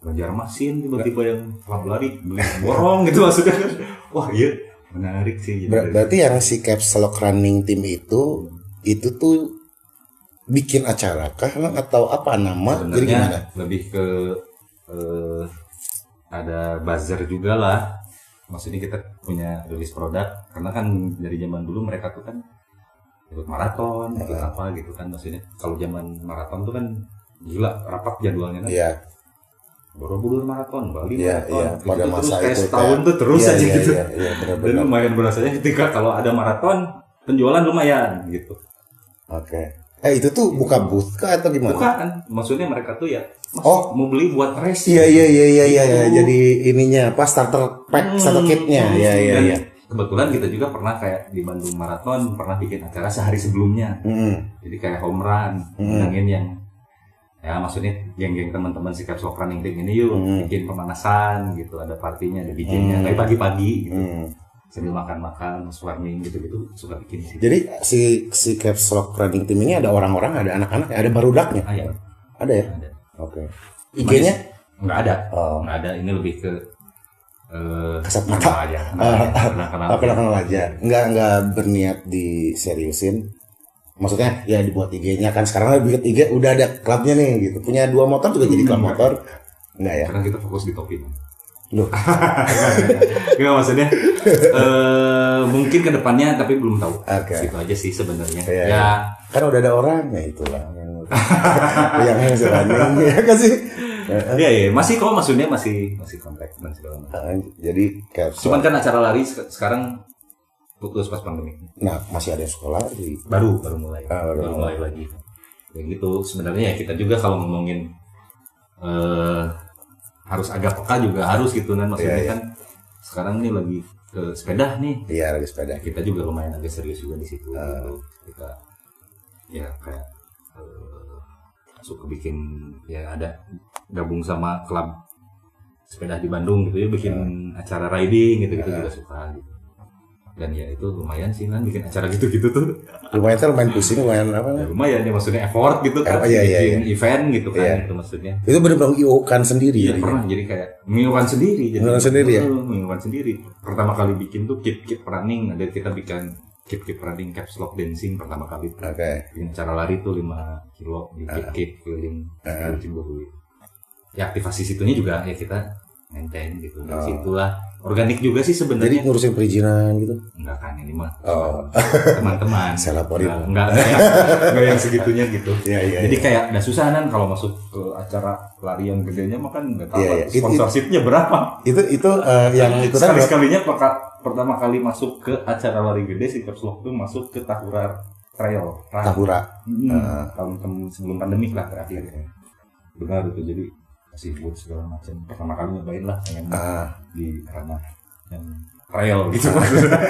Banjarmasin tiba-tiba yang klub lari beli borong gitu maksudnya kan wah iya menarik sih jadi Ber- berarti yang si caps lock running team itu itu tuh bikin acara kah atau apa nama? Jadi gimana? lebih ke eh, ada buzzer juga lah maksudnya kita punya rilis produk karena kan dari zaman dulu mereka tuh kan ikut maraton ikut Iya. apa gitu kan maksudnya kalau zaman maraton tuh kan gila rapat jadwalnya kan Iya, Borobudur maraton Bali iya, maraton iya. Pada Gitu masa terus kayak itu setahun tuh terus iya, aja iya, gitu Iya, iya, dan benar-benar. lumayan berasanya ketika kalau ada maraton penjualan lumayan gitu Oke. Eh itu tuh buka booth kah atau gimana? bukan maksudnya mereka tuh ya Oh. mau beli buat race Iya iya iya iya iya. iya. Gitu. Jadi ininya apa starter pack, Hmm. starter kitnya. Iya iya Dan iya. kebetulan kita juga pernah kayak di Bandung Marathon pernah bikin acara sehari sebelumnya Hmm. jadi kayak home run Hmm. yang ya maksudnya geng-geng teman-teman sikap sok running team ini yuk Hmm. bikin pemanasan gitu ada partinya ada DJ-nya Hmm. pagi-pagi gitu Hmm. Sambil makan-makan swarming gitu-gitu suka bikin sih Jadi si si Caps Lock Running Team ini ada orang-orang, ada anak-anak, ada barudaknya. ah ya Ada ya? ada Oke. IG-nya? nggak ada Oh. nggak ada ini lebih ke eh Kasat mata. *laughs* aja Ah, kenal Apa kenal aja? Nggak nggak berniat diseriusin. Maksudnya ya dibuat IG-nya kan sekarang bikin IG udah ada klubnya nih gitu. Punya dua motor juga jadi klub motor. Enggak ya? karena kita fokus di topi Loh. *laughs* Enggak maksudnya eh mungkin ke depannya tapi belum tahu. Oke. Itu aja sih sebenarnya. Iya, ya Kan udah ada orangnya itulah. *laughs* yang yang *laughs* ya kan sih. Iya, iya, masih kok maksudnya masih masih kontak dan segala macam. Jadi Cuman kan acara lari sek- sekarang putus pas pandemi. Nah, masih ada sekolah di Baru baru mulai. Ah, baru baru mulai. mulai lagi. Ya gitu sebenarnya ya kita juga kalau ngomongin eh harus agak peka juga harus gitu kan maksudnya Iya, iya. kan sekarang nih lagi ke sepeda nih Iya, lagi sepeda. kita juga lumayan agak serius juga di situ Ah. gitu. kita ya kayak eh, suka bikin ya ada gabung sama klub sepeda di Bandung gitu ya bikin acara riding gitu gitu Ah. juga suka gitu dan ya itu lumayan sih kan bikin acara gitu gitu tuh Lumayan kan lumayan pusing, lumayan apa? ya, lumayan ya maksudnya effort gitu kan Oh, iya, iya, bikin event gitu kan Iya. itu maksudnya Itu benar-benar kan sendiri Iya jadinya. pernah jadi kayak mengilukan sendiri jadi sendiri ya? Sendiri pertama kali bikin tuh keep keep running ada kita bikin keep keep running caps lock dancing pertama kali tuh Oke. bikin acara lari tuh 5 kilo di keep keep keliling Ah. Cibubur ya aktivasi situnya juga ya kita maintain gitu dari Oh. situlah organik juga sih Jadi sebenarnya ngurusin perizinan gitu. enggak kan ini mah Oh. teman-teman Saya laporin. enggak enggak, enggak, enggak yang segitunya gitu Iya, iya. jadi kayak udah susah kan kalau masuk ke acara lari yang gedenya mah kan nggak tahu Iya, iya. It- sponsorshipnya berapa itu itu eh, yang *laughs* ikutan sekali sekalinya pertama kali masuk ke acara lari gede si Caps Lock tuh masuk ke Tahura Trail. Tahura. Hmm, Ah. tahun sebelum pandemi lah terakhir benar itu jadi buat segala macam. Pertama kali nyobain lah Ah, di ranah yang trail gitu.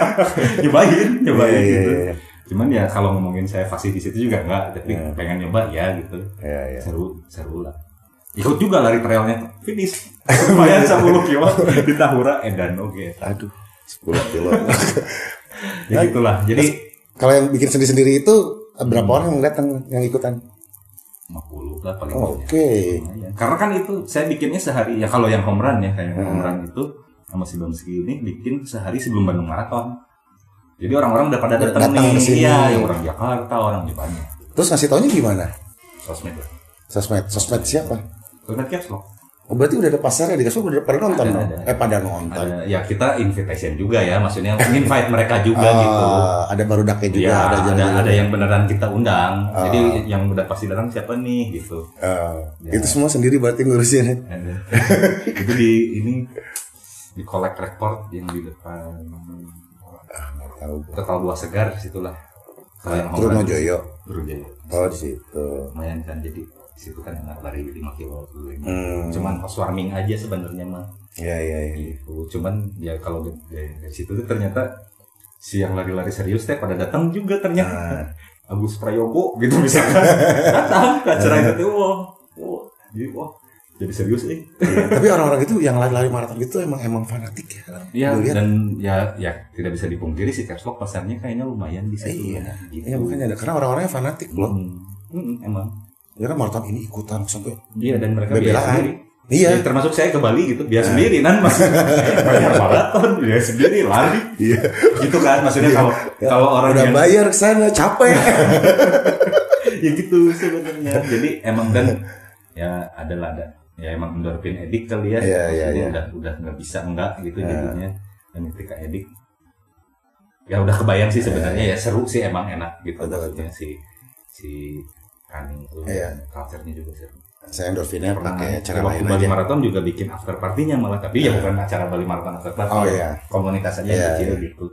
*laughs* Nyobain nyobain iya, iya, gitu. iya. cuman ya kalau ngomongin saya fasih di situ juga enggak tapi Iya. pengen nyoba ya gitu. Iya, iya. seru seru lah. Ikut juga lari trailnya. Finish. *laughs* Lumayan 10 kilo di Tahura Edan oke Aduh, 10 kilo. *laughs* ya gitulah. Jadi Kalau yang bikin sendiri-sendiri itu berapa orang yang datang yang ikutan? 50 lah paling Oh, banyak. Oke. Lumayan. Karena kan itu saya bikinnya sehari ya kalau yang home run ya kayak Hmm. home run itu sama si Bamski ini bikin sehari sebelum Bandung Marathon. Jadi orang-orang udah pada datang nih, ke sini. iya, yang orang Jakarta, orang Jepang, Terus ngasih taunya gimana? sosmed lah. Sosmed, sosmed siapa? Sosmed caps lock. Oh berarti udah ada pasarnya di kasur udah pada nonton Ada, dong? ada. Eh pada nonton. Ada, ya kita invitation juga ya, maksudnya invite mereka juga gitu. Ah, ada barudaknya juga, Ya, ada ada, jalan ada, yang beneran kita undang. Ah. Jadi yang udah pasti datang siapa nih gitu. Ya. Itu semua sendiri berarti ngurusin. Ada. itu di ini di collect record yang di depan Tahu. total buah segar situlah kalau yang Terus mau home run Joyo. Brunei. Oh di situ. lumayan kan jadi di situ kan enak lari 5 kilo dulu ini. Hmm. cuman housewarming aja sebenarnya mah Iya iya iya. gitu cuman ya kalau dari, situ tuh ternyata si yang lari-lari serius teh pada datang juga ternyata Nah, *laughs* Agus Prayogo gitu misalkan *laughs* datang ke acara itu tuh wah wah jadi wah jadi serius eh iya. Tapi orang-orang itu yang lari-lari maraton itu emang emang fanatik ya. Iya dan ya ya tidak bisa dipungkiri si caps lock pasarnya kayaknya lumayan di situ. Iya. gitu. Iya makanya ada karena orang-orangnya fanatik loh. Hmm. Hmm, emang. Ya kan maraton ini ikutan sampai Iya dan mereka Bebelaan. Iya. Ya, termasuk saya ke Bali gitu, biar sendiri kan mas. *laughs* Bayar maraton, biar sendiri lari. Iya. Gitu kan maksudnya kalau kalau orang udah yang bayar ke sana capek. *laughs* ya gitu sebenarnya. Jadi emang dan ya adalah ada ya emang endorfin edik kali ya. Iya, iya, iya. Udah udah nggak bisa enggak gitu Iya. jadinya. Dan ketika edik ya udah kebayang sih sebenarnya ya seru sih emang enak gitu Betul, maksudnya si si running itu Iya. culture-nya juga seru. saya endorfinnya pernah pakai cara waktu lain Bali aja. Marathon juga bikin after partinya malah tapi ya bukan acara Bali Marathon after party Oh, ya. iya. komunitas aja Iya, kecil iya. gitu.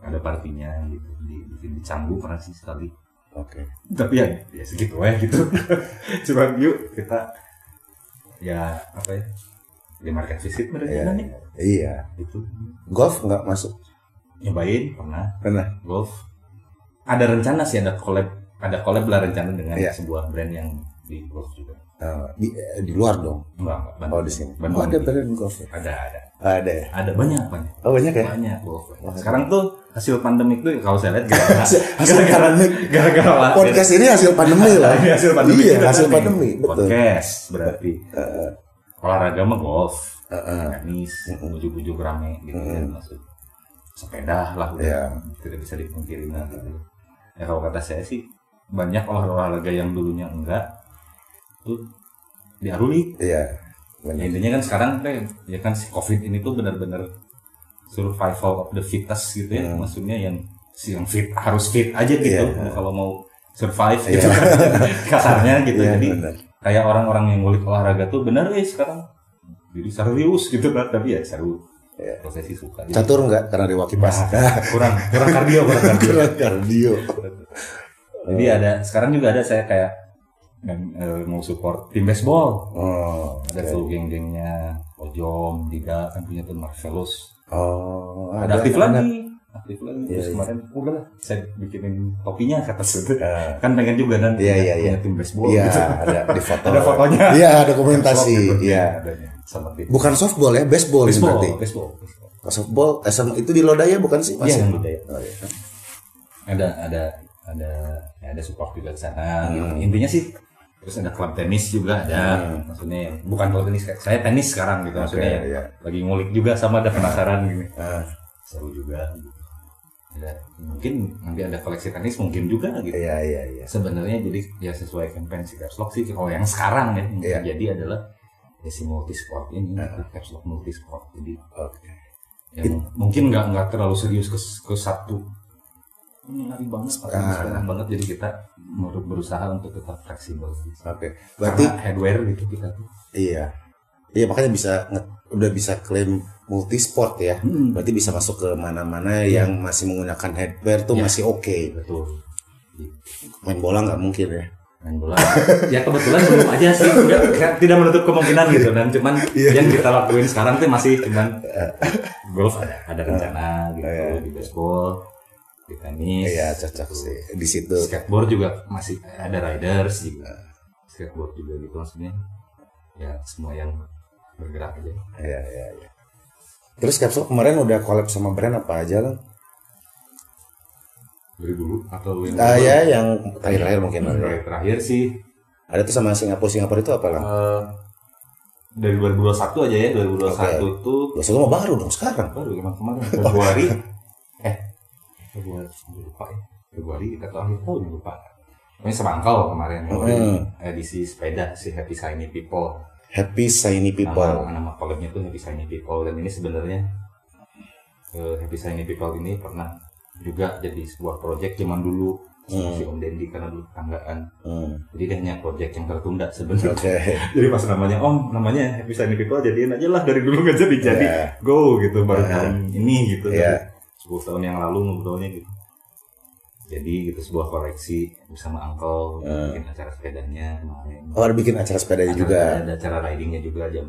Ada partinya gitu di, di, di Canggu pernah sih sekali. Oke. Tapi ya ya segitu ya gitu. *laughs* Cuma yuk kita ya apa ya di market visit mereka Iya, nih. iya. Gitu. Golf nggak masuk? Nyobain pernah. Pernah. Golf. Ada rencana sih ada collab ada collab lah rencana dengan Iya. sebuah brand yang di golf juga. Eh, di eh, di luar dong? Enggak oh di sini. Bandung. Oh ada brand golf ya? Ada ada. Ada ya? Ada banyak banyak. Oh banyak ya? Banyak golf. Wah, sekarang tuh hasil pandemi itu kalau saya lihat gara-gara hasil gara-gara wasit. podcast ini hasil pandemi lah. Ini *laughs* hasil pandemi iya hasil kan pandemi betul. Podcast berarti. Eh, olahraga mah golf. Eh, eh. tenis Mm-mm. ujuk-ujuk rame gitu kan Mm-mm. maksud. Sepeda lah udah Iya. tidak bisa dipungkiri lah gitu. Ya kalau kata saya sih banyak olahraga yang dulunya enggak tuh diaruli iya Ya, intinya kan sekarang teh ya kan si covid ini tuh benar-benar survival of the fittest gitu ya. Hmm. maksudnya yang si yang fit harus fit aja gitu. Iya. kalau mau survive Iya. gitu *laughs* kasarnya gitu. Iya jadi benar. kayak orang-orang yang ngulik olahraga tuh benar eh sekarang. Jadi serius gitu kan. Tapi ya seru. Iya. kalau saya sih suka. Catur nggak karena diwaki pas? Nah, kurang. Kurang kardio kurang kardio. *laughs* kurang kardio jadi ada sekarang juga ada saya kayak eh, mau support tim baseball oh ada oke. tuh geng-gengnya Ojom, Dida kan punya tuh Marvelous oh ada, aktif lagi aktif lagi Iya, terus iya. kemarin udah lah saya bikinin topinya kata gitu Eh, kan pengen juga kan Iya, iya, punya iya. tim baseball iya gitu. ada di *laughs* foto ada fotonya iya ada dokumentasi iya adanya sama tim bukan softball ya baseball, baseball berarti baseball, baseball. Softball eh, sama itu di Lodaya bukan sih Iya, masih yang budaya. oh, iya. ada ada ada ya ada support juga ke sana gitu. Hmm. intinya sih terus ada klub tenis juga ada Hmm. maksudnya bukan klub tenis saya tenis sekarang gitu maksudnya yang iya. lagi ngulik juga sama ada penasaran gini Ah, seru juga gitu. Ada, mungkin nanti ada koleksi tenis mungkin juga gitu iya iya iya sebenarnya jadi ya sesuai campaign si caps lock sih kalau yang sekarang ya yang Iya. terjadi adalah ya si multi sport ini Nah. caps lock multi sport jadi oke yang mungkin nggak nggak terlalu serius ke, ke satu ini lari banget atau Ah. sepeda banget jadi kita berusaha untuk tetap fleksibel. Oke berarti karena headwear gitu kita tuh. Iya. Iya makanya bisa udah bisa klaim multi sport ya. Hmm. berarti bisa masuk ke mana-mana yang masih menggunakan headwear tuh Iya. masih oke. Betul. Main bola nggak mungkin ya? Main bola. Ya kebetulan belum aja sih. Nggak- tidak menutup kemungkinan gitu dan cuman Iya. yang kita lakuin sekarang tuh masih cuman *laughs* golf ada ada rencana gitu Iya. di baseball di tenis iya cocok sih. Di situ. Skateboard juga masih ada riders juga. Skateboard juga gitu maksudnya. Ya semua yang bergerak aja. Iya iya iya. Terus capsule kemarin udah collab sama brand apa aja lo dari dulu atau yang ah ya yang terakhir-terakhir mungkin terakhir, terakhir sih. Ada tuh sama Singapura Singapura itu apa lah eh, dari 2021 aja ya 2021 tuh. Biasanya mah baru dong sekarang. Baru emang kemarin Februari *laughs* eh lupa ya Februari kita tahun oh lupa ini semangkal kemarin uh. edisi sepeda si Happy Shiny People Happy Shiny People nama, nama filmnya tuh Happy Shiny People dan ini sebenarnya uh, Happy Shiny People ini pernah juga jadi sebuah proyek. Cuman dulu hmm. si Om Dendi karena dulu tanggaan. Hmm. Jadi dia hanya proyek yang tertunda sebenarnya. Okay. *laughs* jadi pas namanya Om, namanya Happy Shiny People jadiin aja lah dari dulu nggak jadi jadi yeah. go gitu baru yeah. tahun ini gitu. Yeah. 10 tahun yang lalu ngobrolnya gitu jadi gitu sebuah koleksi bersama Angkel uh. Eh. bikin acara sepedanya kemarin oh ada bikin acara sepedanya acara, juga ada acara ridingnya juga jam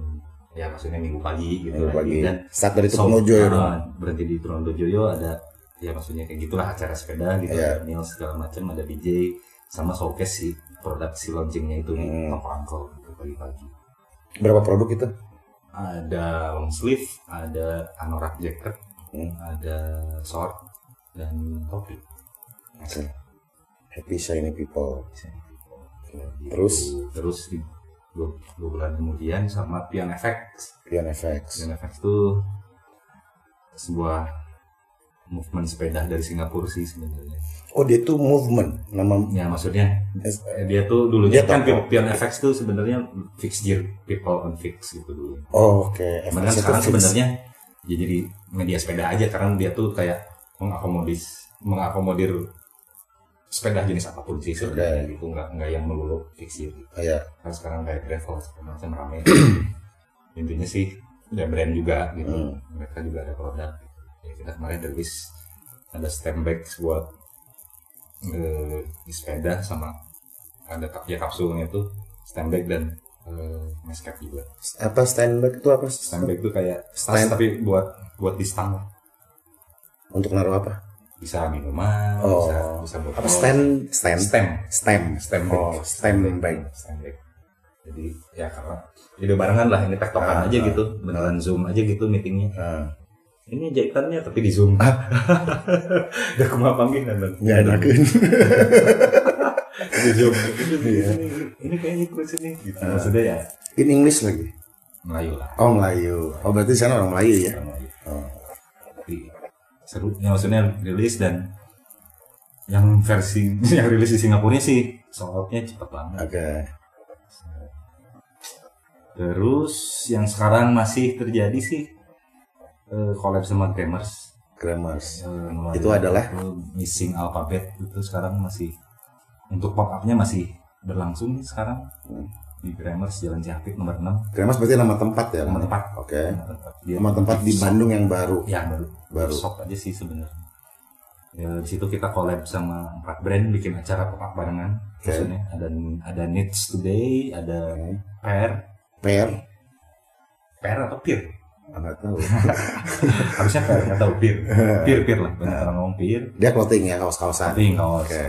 ya maksudnya minggu pagi gitu minggu pagi dan start dari Tronojo ya dong. Ah, berhenti di Trunojoyo ada ya maksudnya kayak gitulah acara sepeda gitu yeah. ada meal segala macam ada BJ sama showcase sih produk si launchingnya itu nih hmm. Toko gitu pagi-pagi berapa produk itu ada long sleeve ada anorak jacket Hmm. ada short dan topi Oke. Happy Shiny People. Terus? terus di dua, dua bulan kemudian sama Pian FX Pian FX. Pian FX itu sebuah movement sepeda dari Singapura sih sebenarnya Oh dia tuh movement nama ya maksudnya eh, dia tuh dulunya Dia kan toko. Pian FX tuh sebenarnya fix gear people on fix gitu dulu Oh, oke. Itu sekarang sebenarnya ya jadi media sepeda aja karena dia tuh kayak mengakomodir mengakomodir sepeda jenis apa pun sih sebenarnya gitu nggak nggak yang melulu fiksi gitu. Oh, ya. kan sekarang kayak gravel segala macam rame *clears throat* intinya sih ya brand juga gitu Hmm. mereka juga ada produk ya kita kemarin rilis ada stem bag buat eh, di sepeda sama ada ya kapsulnya tuh stem bag dan mask cap juga Apa standback itu apa? bag tuh kayak Stand- tapi buat buat di stang lah. Untuk naruh apa? bisa minuman Oh. bisa bisa botol Apa stand stand stem stem stem Oh, stem bag. stem bag jadi ya karena jadi barengan lah ini Ah, tektokan aja ah. gitu beneran zoom aja gitu meetingnya Ah. ini jahitannya tapi di zoom *laughs* udah kumah panggil kan Bang? *laughs* Ya di Iya. ini, kayaknya ikut sini gitu maksudnya ya In English lagi. Melayu lah Oh Melayu. Oh berarti sana orang Melayu ya? orang Melayu Oh. tapi seru ya maksudnya rilis dan yang versi *laughs* yang rilis di Singapura sih sold outnya cepet banget Oke. terus yang sekarang masih terjadi sih eh, collab sama Grammars Grammars. Eh, Itu adalah? itu missing alphabet itu sekarang masih untuk pop upnya masih berlangsung nih sekarang Hmm. di Grammars Jalan Cihapit nomor 6 Grammars berarti nama tempat ya? Nama tempat. Oke. Nama tempat. Dia Nama tempat di. Bandung yang baru. ya baru Baru. shop aja sih sebenarnya ya di situ kita collab sama empat brand bikin acara pop up barengan maksudnya ada ada Needs Today ada Oke. Pair Pair. Pair atau Peer Enggak tahu. *laughs* harusnya Pair nggak tahu Peer *laughs* Peer Peer lah banyak orang ngomong Peer Dia clothing ya, kaos-kaosan. tapi kaos Oke.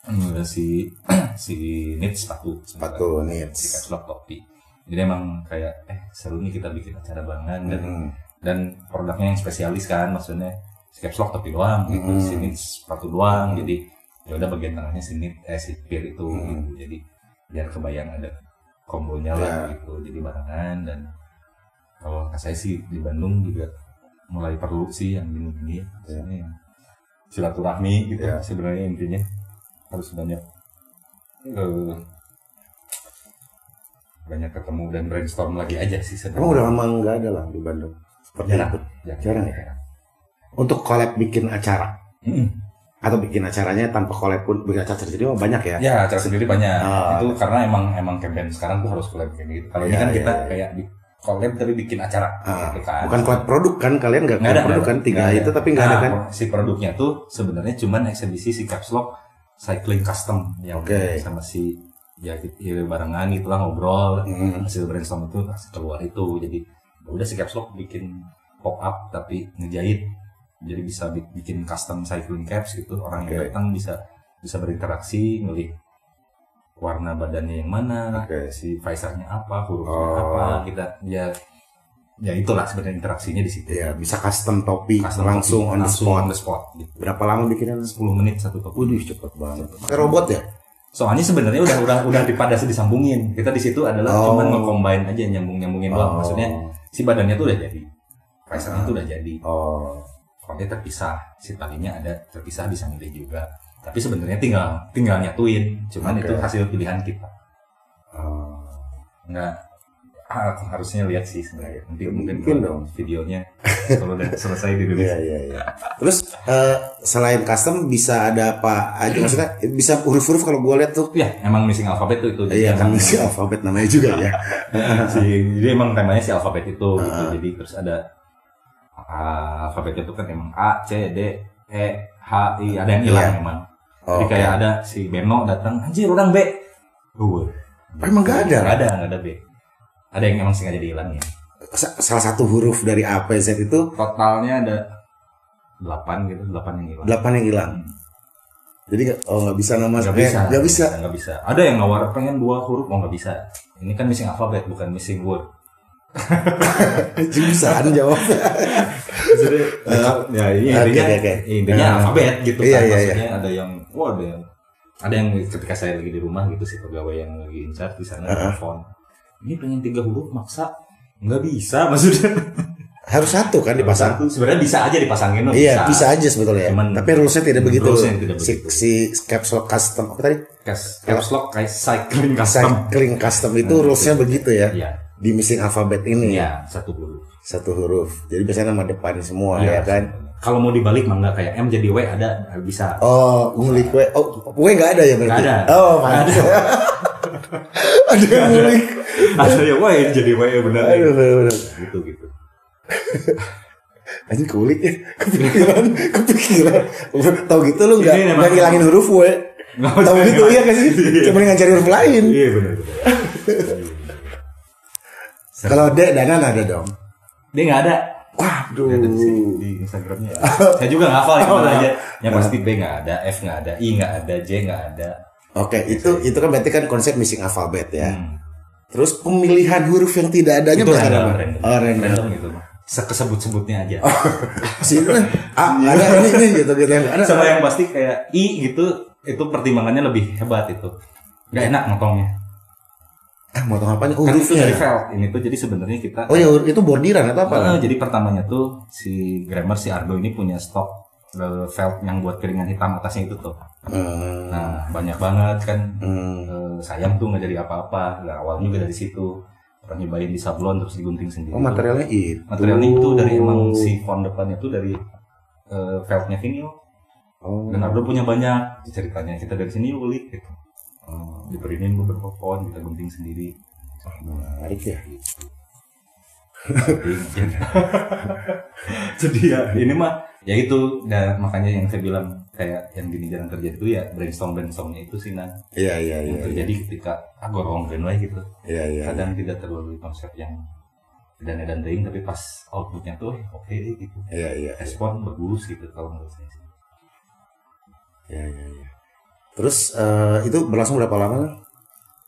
Hmm, si *clears throat* si Needs sepatu Sepatu si needs. caps lock topi jadi emang kayak eh seru nih kita bikin acara barengan dan Hmm. dan produknya yang spesialis kan maksudnya si caps lock topi doang gitu Hmm. si Needs sepatu doang jadi ya udah bagian tengahnya si Needs eh si Peer itu Hmm. gitu jadi biar kebayang ada kombonya Ya. lah gitu jadi barengan dan kalau saya sih di Bandung juga mulai perlu sih yang gini-gini ya silaturahmi gitu Ya. sebenarnya intinya harus banyak eh, banyak ketemu dan brainstorm lagi aja sih Emang udah lama nggak ada lah di Bandung. Seperti jarang, itu. jarang, Jarang ya? Untuk collab bikin acara Mm. atau bikin acaranya tanpa collab pun bikin acara sendiri mah banyak ya. Ya, acara sendiri banyak. Ah. itu karena emang emang campaign sekarang tuh harus collab kayak gitu. Kalau ini Ya, kan ya, kita ya. kayak di collab tapi bikin acara Ah, gitu kan. Bukan collab produk kan kalian nggak collab ada, produk kan tiga itu tapi nggak ada Nah, kan? Si produknya tuh sebenarnya cuman eksebisi si caps lock cycling custom yang Oke. sama si ya, ya barengan gitu lah ngobrol Hmm. hasil brainstorm itu keluar itu jadi ya udah si caps lock bikin pop up tapi ngejahit jadi bisa bi- bikin custom cycling caps gitu orang yang Oke. datang bisa bisa berinteraksi milih warna badannya yang mana Oke. si visornya apa hurufnya Oh. apa kita ya ya itulah sebenarnya interaksinya di situ Iya, bisa custom topi Custom langsung topi, on the spot. on the spot gitu. Berapa lama bikinnya? 10 menit satu topi Waduh, cepet banget. Kayak robot ya? soalnya sebenarnya udah udah udah dipadasi disambungin kita di situ adalah Oh. cuman nge-combine aja nyambung nyambungin doang maksudnya si badannya tuh udah jadi visornya tuh udah jadi Oh. Pokoknya terpisah si talinya ada terpisah bisa milih juga tapi sebenarnya tinggal tinggal nyatuin cuman Oke. itu hasil pilihan kita Oh. nggak ah, harusnya lihat sih sebenarnya nanti mungkin Mungkin kalau dong. videonya kalau udah selesai dirilis Iya, iya, iya. Terus eh, selain custom bisa ada apa aja maksudnya bisa huruf-huruf kalau gue lihat tuh ya emang missing alfabet tuh itu Iya kan emang- si alfabet namanya juga ya. *laughs* si jadi emang temanya si alfabet itu gitu. Ah. jadi terus ada ah, alfabetnya itu kan emang A C D E H I ada yang hilang Iya. emang Oh, jadi kayak ada si Beno datang anjir orang B uh emang nggak ada? nggak ada nggak ada B ada yang emang sengaja dihilangin. Sa- salah satu huruf dari A P Z itu totalnya ada delapan gitu delapan yang hilang. delapan yang hilang. Jadi nggak- oh nggak bisa nama nggak eh, bisa. Nggak bisa. nggak bisa. Ada yang nawar pengen dua huruf oh nggak bisa. Ini kan missing alfabet bukan missing word. *laughs* Jurusan jawab. Jadi *laughs* ya ini Oke, intinya oke, oke. intinya Ah. alfabet gitu Iya, kan. iya, maksudnya ada yang wah ada yang ada yang ketika saya lagi di rumah gitu si pegawai yang lagi in charge di sana Ah. telepon ini pengen tiga huruf maksa nggak bisa *laughs* maksudnya Harus satu kan dipasang. Satu, sebenarnya bisa aja dipasangin loh, Iya bisa aja sebetulnya. Cuman- Tapi rulesnya tidak begitu. Rulesnya tidak si, begitu. si caps lock custom apa tadi? caps caps lock kayak cycling custom Cycling custom itu Nah, rulesnya gitu. begitu ya. iya Di missing alfabet ini iya satu huruf satu huruf. Jadi biasanya nama depan semua Iya, ya kan. kalau mau dibalik mah nggak kayak M jadi W ada bisa Oh, ngulik kue. Oh, kue nggak ada ya berarti? Nggak ada. Oh, pantes. *laughs* ada yang ngulik. Ada ya W jadi W benar Aduh, bener, bener. gitu gitu Anjing kulik ya. Kepikiran, *laughs* kepikiran. Tahu gitu lu nggak nggak ngilangin huruf. Nggak Tahu gitu iya kan sih? Iya. Cuma dengan cari huruf lain. iya benar *laughs* Kalau D danan ada dong. dia nggak ada Waduh. Lihat di Instagramnya ya. *laughs* saya juga nggak hafal Oh, gimana aja nggak. yang pasti B nggak ada F nggak ada I nggak ada J nggak ada Oke, itu itu kan berarti kan konsep missing alphabet ya. Hmm. Terus pemilihan huruf yang tidak adanya itu random, apa? random. Oh, random. random gitu sekesebut-sebutnya aja *laughs* Sini lah. Ah, ada ini ini gitu gitu ada. sama yang pasti kayak I gitu itu pertimbangannya lebih hebat itu nggak enak motongnya Ah, mau tahu apanya? kan itu dari felt ini tuh jadi sebenarnya kita Oh ya, itu bordiran atau apa? Eh, jadi pertamanya tuh si Grammar si Ardo ini punya stok eh, felt yang buat piringan hitam atasnya itu tuh Hmm. nah banyak banget kan Hmm. Eh, sayang tuh nggak jadi apa-apa nah, awalnya juga dari situ pernah nyobain di sablon terus digunting sendiri Oh, materialnya itu. materialnya itu dari emang si font depannya tuh dari eh, feltnya vinyl Oh. dan Ardo punya banyak ceritanya kita dari sini ulik gitu Oh, diberiin beberapa font kita gunting sendiri menarik ya. jadi *laughs* ya ini mah ya itu dan makanya yang saya bilang kayak yang gini jarang terjadi itu ya brainstorm brainstormnya itu sih nah Iya, iya, iya. terjadi ketika ah gue wrong gitu Iya, iya. kadang tidak terlalu konsep yang dan dan tapi pas outputnya tuh oke deh gitu Iya, iya. respon bagus gitu kalau menurut saya sih Iya, iya, iya. Terus eh, itu berlangsung berapa lama?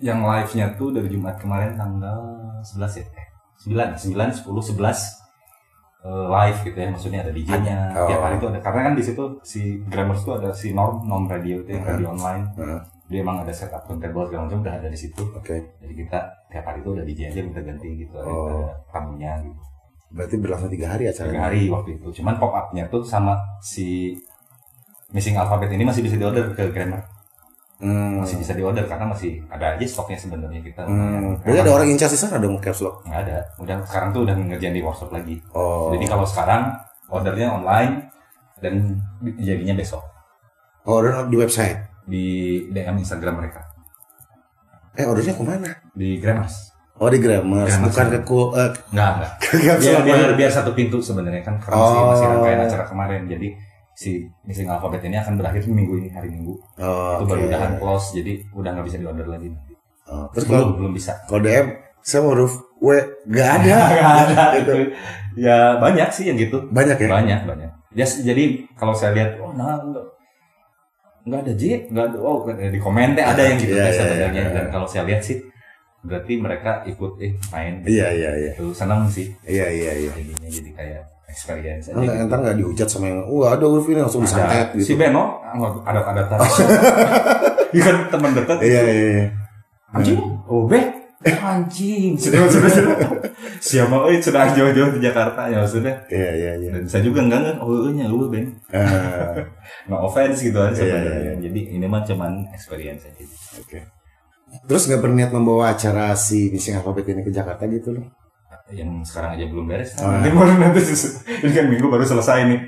Yang live nya tuh dari Jumat kemarin tanggal 11 ya eh 9 9 10 11 eh, live gitu ya maksudnya ada DJ-nya Oh. tiap hari itu ada karena kan di situ si Grammars tuh ada si Norm Norm Radio itu yang radio online Heeh. dia emang ada setup turntable segala macam udah ada di situ Oke. jadi kita tiap hari itu udah DJ aja minta ganti gitu ada, Oh. ada tamunya gitu Berarti berlangsung tiga hari acaranya. tiga hari waktu itu cuman pop up-nya tuh sama si missing alphabet ini masih bisa diorder ke Grammar Hmm. masih bisa diorder karena masih ada aja stoknya sebenarnya kita Hmm. Jadi ada orang in charge di sana dong caps lock. nggak ada udah sekarang tuh udah ngerjain di workshop lagi Oh. jadi kalau sekarang ordernya online dan jadinya besok Oh, order di website. di DM Instagram mereka Eh, ordernya ke mana? di Grammars Oh, di Grammar. Grammars. Bukan ke ku, eh, nggak nggak *laughs* ke biar, biar, biar satu pintu sebenarnya kan karena masih, Oh. masih rangkaian acara kemarin jadi si missing alphabet ini akan berakhir minggu ini hari minggu Oh, itu baru oke. udahan close jadi udah nggak bisa diorder lagi Oh, terus belum kalau belum bisa kalau DM saya mau huruf W nggak ada. *laughs* nggak ada *laughs* Gitu. itu ya banyak sih yang gitu Banyak ya? banyak banyak ya, jadi kalau saya lihat oh nah enggak nggak ada J nggak ada oh di komen teh ada yang gitu Iya, teh iya, sebenarnya iya. dan kalau saya lihat sih berarti mereka ikut eh main Iya, iya, iya. itu senang sih Iya, iya, iya. jadi kayak experience aja Enggak, gitu. entar nggak dihujat sama yang, wah ada huruf ini langsung disantet Ada. si gitu. Beno ada ada terus *laughs* Iya kan teman dekat Iya, iya, iya. anjing oh be anjing sudah sudah sudah siapa eh sudah jauh-jauh di Jakarta ya sudah Iya, iya, iya. dan saya juga enggak nggak oh nya lu Ben Ah, no offense gitu kan Iya, sebenarnya iya, iya. jadi ini mah cuman experience aja Oke. Terus nggak berniat membawa acara si Missing Alphabet ini ke Jakarta gitu loh? Yang sekarang aja belum beres. Oh, nanti baru nanti ini kan minggu baru selesai nih.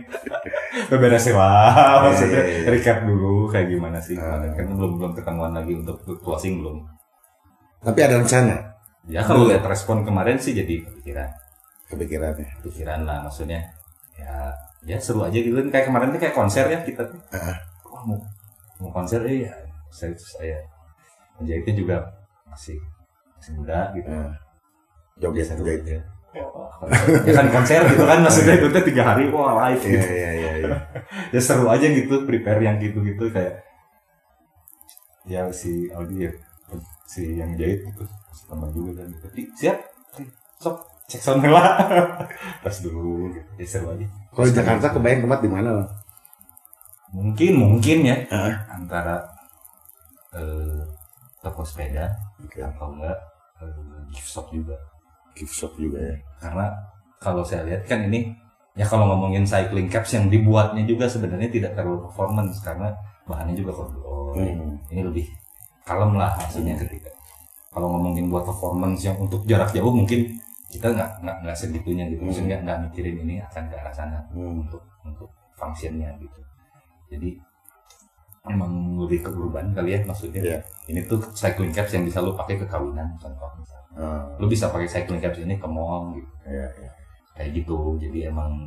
Beres lah maksudnya iya, iya. recap dulu kayak gimana sih. Kemarin kan belum belum ketemuan lagi untuk closing belum. Tapi ada rencana? Ya kalau Belum. lihat respon kemarin sih jadi kepikiran. Kepikirannya. pikiran lah maksudnya. Ya ya seru aja gitu. Kan kayak kemarin tuh kayak konser ya kita tuh. Ah. wah mau mau konser eh ya saya itu saya menjahitnya juga masih masih muda gitu. Ah. Joget, joget. aja. ya kan konser gitu kan maksudnya itu teh tiga hari wah live Iya, gitu iya, iya, iya. ya seru aja gitu prepare yang gitu-gitu kayak ya si Aldi ya si yang jahit si teman juga kan gitu siap sok cek sound lah *laughs* pas dulu gitu. ya seru aja Kalau di Jakarta kebayang tempat di mana mungkin mungkin ya Ah. antara eh, toko sepeda Oke. atau enggak eh, gift shop juga Gift shop juga ya. karena kalau saya lihat kan ini ya kalau ngomongin cycling caps yang dibuatnya juga sebenarnya tidak terlalu performance karena bahannya juga karbon Hmm. ini lebih kalem lah maksudnya ketika kalau ngomongin buat performance yang untuk jarak jauh mungkin kita nggak nggak nggak segitunya gitu maksudnya nggak mikirin ini akan ke arah sana Hmm. untuk untuk fungsinya gitu jadi emang lebih ke urban kali ya maksudnya Iya. ini tuh cycling caps yang bisa lu pakai ke kawinan contoh misalnya. Ah, lu bisa pakai cycling caps ini ke mall gitu. Iya, iya. kayak gitu. Jadi emang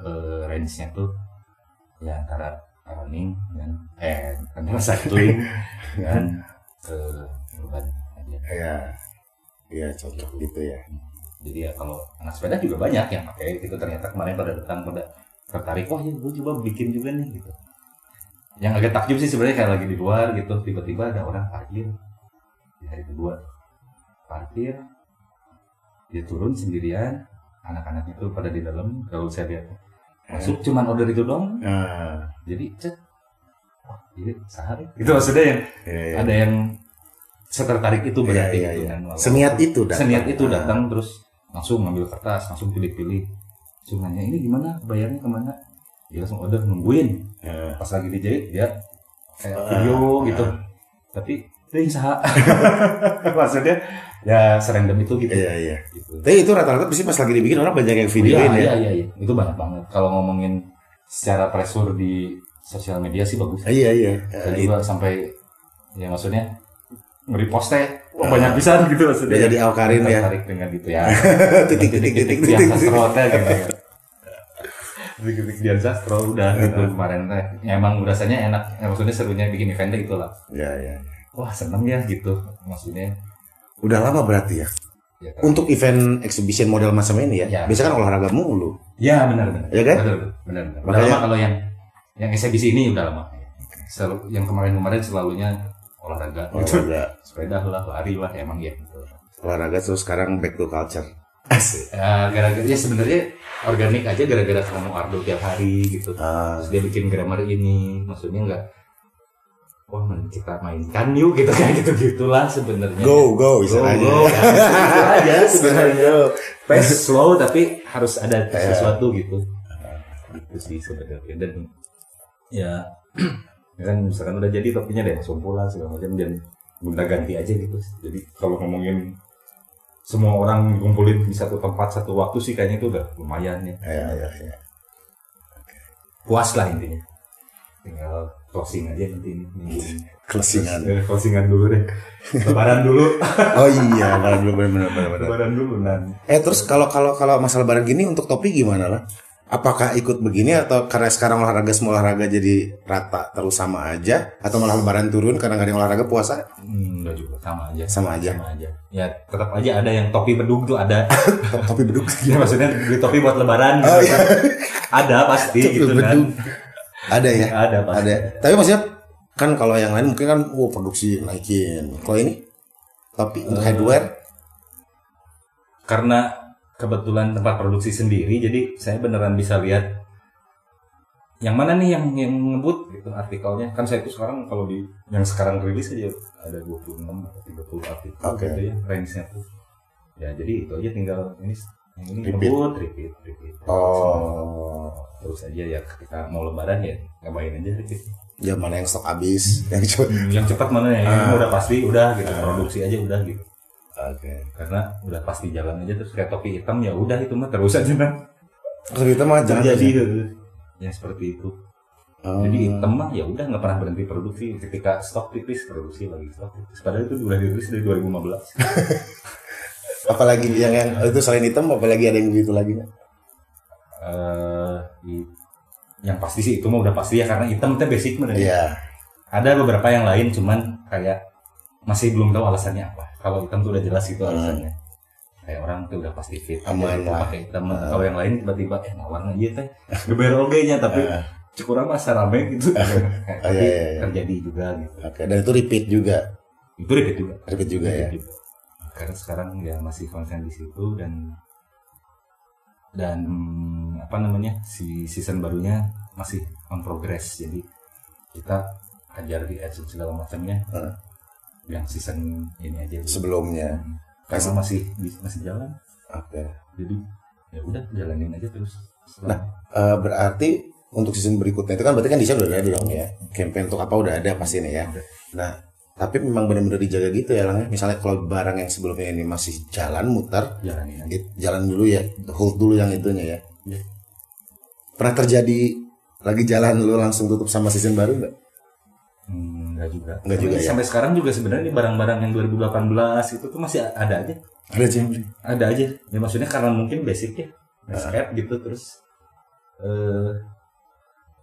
eh, range-nya tuh ya antara running dan eh antara cycling *laughs* dan eh, urban aja. Iya. Iya, cocok gitu. ya. jadi ya kalau anak sepeda juga banyak yang pakai itu ternyata kemarin pada datang pada tertarik wah ya gue coba bikin juga nih gitu. Yang agak takjub sih sebenarnya kayak lagi di luar gitu. Tiba-tiba ada orang parkir di hari kedua parkir dia turun sendirian anak-anaknya tuh pada di dalam kalau saya lihat. Masuk cuman order itu doang. Nah, jadi cet. Wah ini sehari. Itu maksudnya yang iya, iya. ada yang setertarik itu berarti Iya, gitu iya. kan. Seniat itu datang. seniat itu Ah. datang terus langsung ngambil kertas langsung pilih-pilih. Langsung nanya ini gimana? Bayarnya ke mana? Dia langsung order nungguin. Iya. pas lagi dijahit dia kayak Ah, video gitu. Tapi itu saha *laughs* maksudnya ya serandom itu gitu, Iya, iya. gitu. Tapi itu rata-rata pasti pas lagi dibikin orang banyak yang videoin iya, ya. iya, iya, iya. itu banyak banget kalau ngomongin secara pressure di sosial media sih bagus Iya, iya. Saya Eh, juga sampai ya maksudnya nge-repost teh wah, banyak bisa *laughs* gitu maksudnya jadi Alkarin ya. tertarik dengan gitu ya *laughs* Titik, titik, titik, titik. sastro teh gitu *laughs* titik-titik dian sastro udah gitu kemarin teh emang rasanya enak ya, maksudnya serunya bikin eventnya gitu lah Iya, iya. wah seneng ya gitu maksudnya Udah lama berarti ya. ya, kan. Untuk event exhibition model macam ini ya. Ya. Biasanya kan olahraga mulu. ya benar benar Iya kan? benar benar benar udah Makanya- lama kalau yang yang eksebisi ini udah lama Selalu, yang kemarin-kemarin selalunya olahraga gitu. Olahraga. *laughs* sepeda lah lari lah emang ya gitu. Olahraga terus sekarang back to culture. *laughs* Ya, gara-gara ya sebenarnya organik aja gara-gara ketemu Ardo tiap hari gitu. Ah, Terus dia bikin grammar ini, maksudnya enggak wah kita mainkan yuk gitu kayak gitu gitulah sebenarnya. go, go Go, istilahnya. go. Ya, gitu aja sebenarnya. Go. Pace slow tapi harus ada sesuatu gitu. Itu sih sebenarnya dan ya *clears throat* ya kan misalkan udah jadi topinya deh sumpul lah segala macam dan gonta ganti aja gitu. Jadi kalau ngomongin semua orang ngumpulin di satu tempat satu waktu sih kayaknya itu udah lumayan ya. Iya, iya, iya. Puas lah intinya. Tinggal closing aja nanti ini. Closingan. Eh, closingan dulu deh. Lebaran dulu. *laughs* Oh iya, benar benar benar benar. benar. Lebaran dulu nanti. Eh terus kalau kalau kalau masalah barang gini untuk topi gimana lah? Apakah ikut begini atau karena sekarang olahraga semua olahraga jadi rata terus sama aja atau malah lebaran turun karena nggak ada yang olahraga puasa Hmm, enggak juga sama aja. sama aja Sama aja. Ya tetap aja ada yang topi bedug tuh ada. *laughs* topi beduk *laughs* Ya maksudnya beli topi buat lebaran. Oh, gitu iya. kan. Ada pasti Topi gitu kan. Ada ya? Ada pasti. ada. Tapi maksudnya kan kalau yang lain mungkin kan wow produksi naikin. Kalau ini? Topi untuk headwear Karena kebetulan tempat produksi sendiri jadi saya beneran bisa lihat yang mana nih yang yang ngebut gitu artikelnya. Kan saya itu sekarang kalau di yang sekarang rilis aja ada 26 atau 30 artikel Oke. gitu ya range-nya tuh. Ya jadi itu aja tinggal ini yang ini Repeat. ngebut repeat repeat. Oh terus aja ya ketika mau lebaran ya ngapain aja repeat ya mana yang stok habis yang cepet. Yang cepat mana ya? Yang Ah. udah pasti udah gitu produksi aja udah gitu. Oke. Karena udah pasti jalan aja terus kayak topi hitam ya udah itu mah terus aja kan terus kita mah jangan jadi ya. ya seperti itu. Oh. jadi hitam mah ya udah nggak pernah berhenti produksi. Ketika stok tipis produksi lagi stok tipis. Padahal itu udah dirilis dari 2015 *laughs* apalagi yang yang itu selain hitam apalagi ada yang begitu lagi eh di- yang pasti sih itu mah udah pasti ya karena hitam itu basic bener ya. Iya. ada beberapa yang lain cuman kayak masih belum tahu alasannya apa kalau hitam tuh udah jelas gitu alasannya kayak orang tuh udah pasti fit Aman gitu, lah. pakai hitam kalau yang lain tiba-tiba eh warna aja teh geber oge nya tapi Ah. cukup rame rame gitu *laughs* tapi iya, iya, iya. terjadi juga gitu Oke, dan itu repeat juga. itu repeat juga Repeat juga ya. Repeat juga. karena sekarang ya masih konsen di situ dan dan apa namanya si season barunya masih on progress jadi kita ajar di ads segala macamnya Heeh. yang season ini aja Sebelumnya. Hmm. karena masih masih jalan Oke. jadi ya udah jalanin aja terus Nah, Eh, berarti untuk season berikutnya itu kan berarti kan desain udah ada dong ya. Campaign untuk apa udah ada pasti nih ya. Udah. Nah, tapi memang benar-benar dijaga gitu ya Lang ya. Misalnya kalau barang yang sebelumnya ini masih jalan muter, jalanin aja it- jalan dulu ya, hold dulu yang itunya ya. Iya. pernah terjadi lagi jalan lu langsung tutup sama season baru nggak? Hmm, enggak juga. Enggak juga ya? Sampai sekarang juga sebenarnya barang-barang yang 2018 itu tuh masih ada aja. Ada Jimmy. Ada aja. Ya maksudnya karena mungkin basic ya. Basket gitu terus eh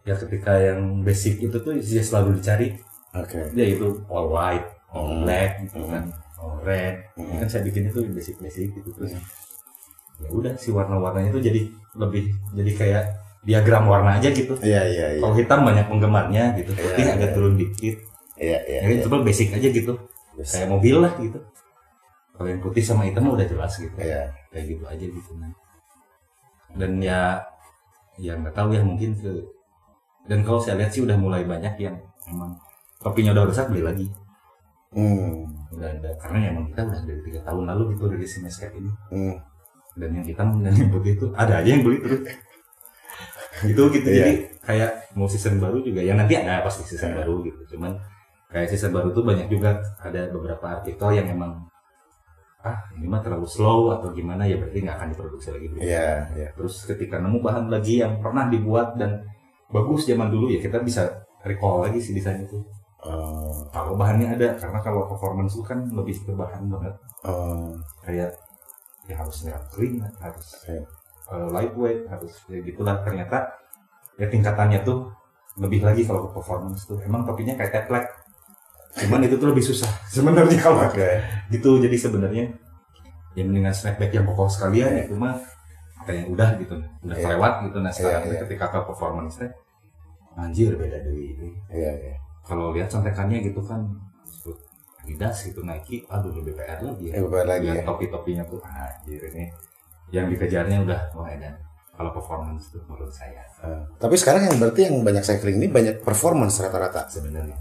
ya ketika yang basic itu tuh ya selalu dicari Oke. ya itu all white, all Hmm. black gitu Hmm. kan, all red. Hmm. Kan saya bikin itu basic-basic gitu terus. Ya udah si warna-warnanya tuh jadi lebih jadi kayak diagram warna aja gitu. Iya iya iya. Kalau hitam banyak penggemarnya gitu, Iya, putih iya. agak turun dikit. Iya iya. Ya, coba basic aja gitu. Yes. Kayak mobil lah gitu. Kalau yang putih sama hitam udah jelas gitu. Iya. Kayak gitu aja gitu. Dan ya ya nggak tahu ya mungkin ke dan kalau saya lihat sih udah mulai banyak yang emang topinya udah rusak beli lagi. Hmm. Udah ada karena emang kita udah dari tiga tahun lalu gitu dari si Mescape ini. Hmm. Dan yang hitam dan yang putih itu ada aja yang beli terus. gitu gitu Iya. jadi kayak mau season baru juga ya nanti ada pasti season Iya. baru gitu cuman kayak season baru tuh banyak juga ada beberapa artikel yang emang ah ini mah terlalu slow atau gimana ya berarti nggak akan diproduksi lagi dulu Iya iya. terus ketika nemu bahan lagi yang pernah dibuat dan bagus zaman dulu ya kita bisa recall lagi si desain itu Oh. kalau bahannya ada karena kalau performance itu kan lebih ke bahan banget Oh. kayak ya harus nggak kering harus Iya. uh, lightweight harus ya gitulah ternyata ya tingkatannya tuh lebih lagi kalau ke performance tuh emang topinya kayak teplek cuman itu tuh lebih susah *laughs* sebenarnya kalau Oke. gitu jadi sebenarnya ya mendingan snapback yang pokok sekalian itu mah kayak udah gitu udah Iya. kelewat gitu nah sekarang Iya, iya. ketika ke performance anjir beda dari ini Iya iya. Kalau lihat contekannya gitu kan Adidas gitu Nike aduh lebih PR lagi Eh beberapa lagi ya. topi-topinya tuh anjir ini yang dikejarnya udah wah edan kalau performance tuh menurut saya Eh, Tapi sekarang yang berarti yang banyak cycling ini banyak performance rata-rata sebenarnya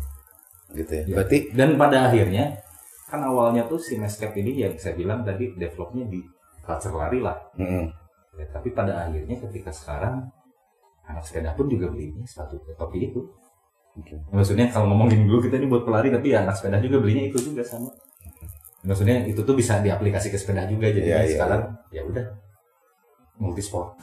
gitu ya. Iya. Berarti dan pada akhirnya kan awalnya tuh si Mescape ini yang saya bilang tadi developnya di culture lari lah mm, Ya, tapi pada akhirnya ketika sekarang anak sepeda pun juga belinya sepatu topi itu. Oke. Maksudnya kalau ngomongin dulu kita ini buat pelari tapi ya anak sepeda juga belinya itu juga sama. Maksudnya itu tuh bisa diaplikasi ke sepeda juga jadi Iya, iya, sekarang ya udah multisport.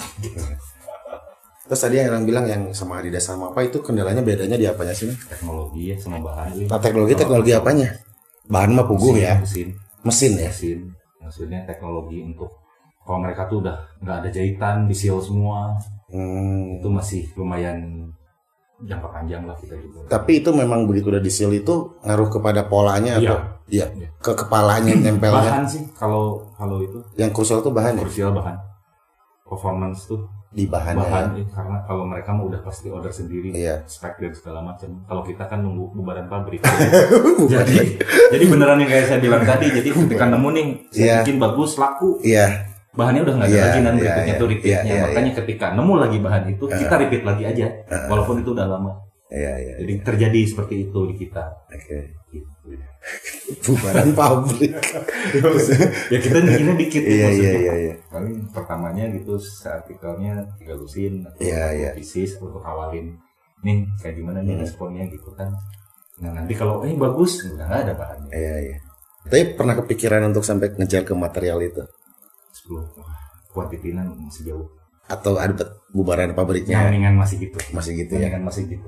Terus tadi yang orang bilang yang sama Adidas sama apa itu kendalanya bedanya di apanya sih? Teknologi ya sama bahan. Nah, teknologi teknologi apanya? Bahan mah puguh Mesin, ya, Mesin, mesin ya. mesin. Maksudnya teknologi untuk kalau mereka tuh udah nggak ada jahitan, disil semua, Hmm. itu masih lumayan jangka panjang lah kita juga. Tapi itu memang begitu udah disil itu ngaruh kepada polanya Iya. atau iya Iya. ke kepalanya tempelnya. Bahan sih kalau kalau itu Yang krusial tuh bahan ya? krusial bahan performance tuh Di bahannya. bahan eh, karena kalau mereka mah udah pasti order sendiri Iya. spek dan segala macam kalau kita kan nunggu bubaran pabrik *laughs* jadi jadi beneran yang kayak saya bilang tadi jadi ketika nemu nih saya Iya. bikin bagus laku Iya, bahannya udah nggak ada Iya, lagi nan iya, berikutnya iya. tuh repeatnya Iya, iya, makanya ketika nemu lagi bahan itu kita repeat lagi aja walaupun itu udah lama iya, iya. jadi terjadi seperti itu di kita Oke. gitu. Bubaran pabrik. *laughs* ya kita bikinnya dikit Iya, maksudnya. iya, iya, iya. paling pertamanya gitu artikelnya tiga lusin atau Iya, iya. pieces untuk awalin nih kayak gimana nih Hmm. responnya gitu kan nah nanti kalau eh bagus nggak ada bahannya Iya, iya. Tapi pernah kepikiran untuk sampai ngejar ke material itu 10 wah kuantitinya masih jauh atau ada bubaran pabriknya nyamingan masih gitu masih gitu ya? nyamingan masih gitu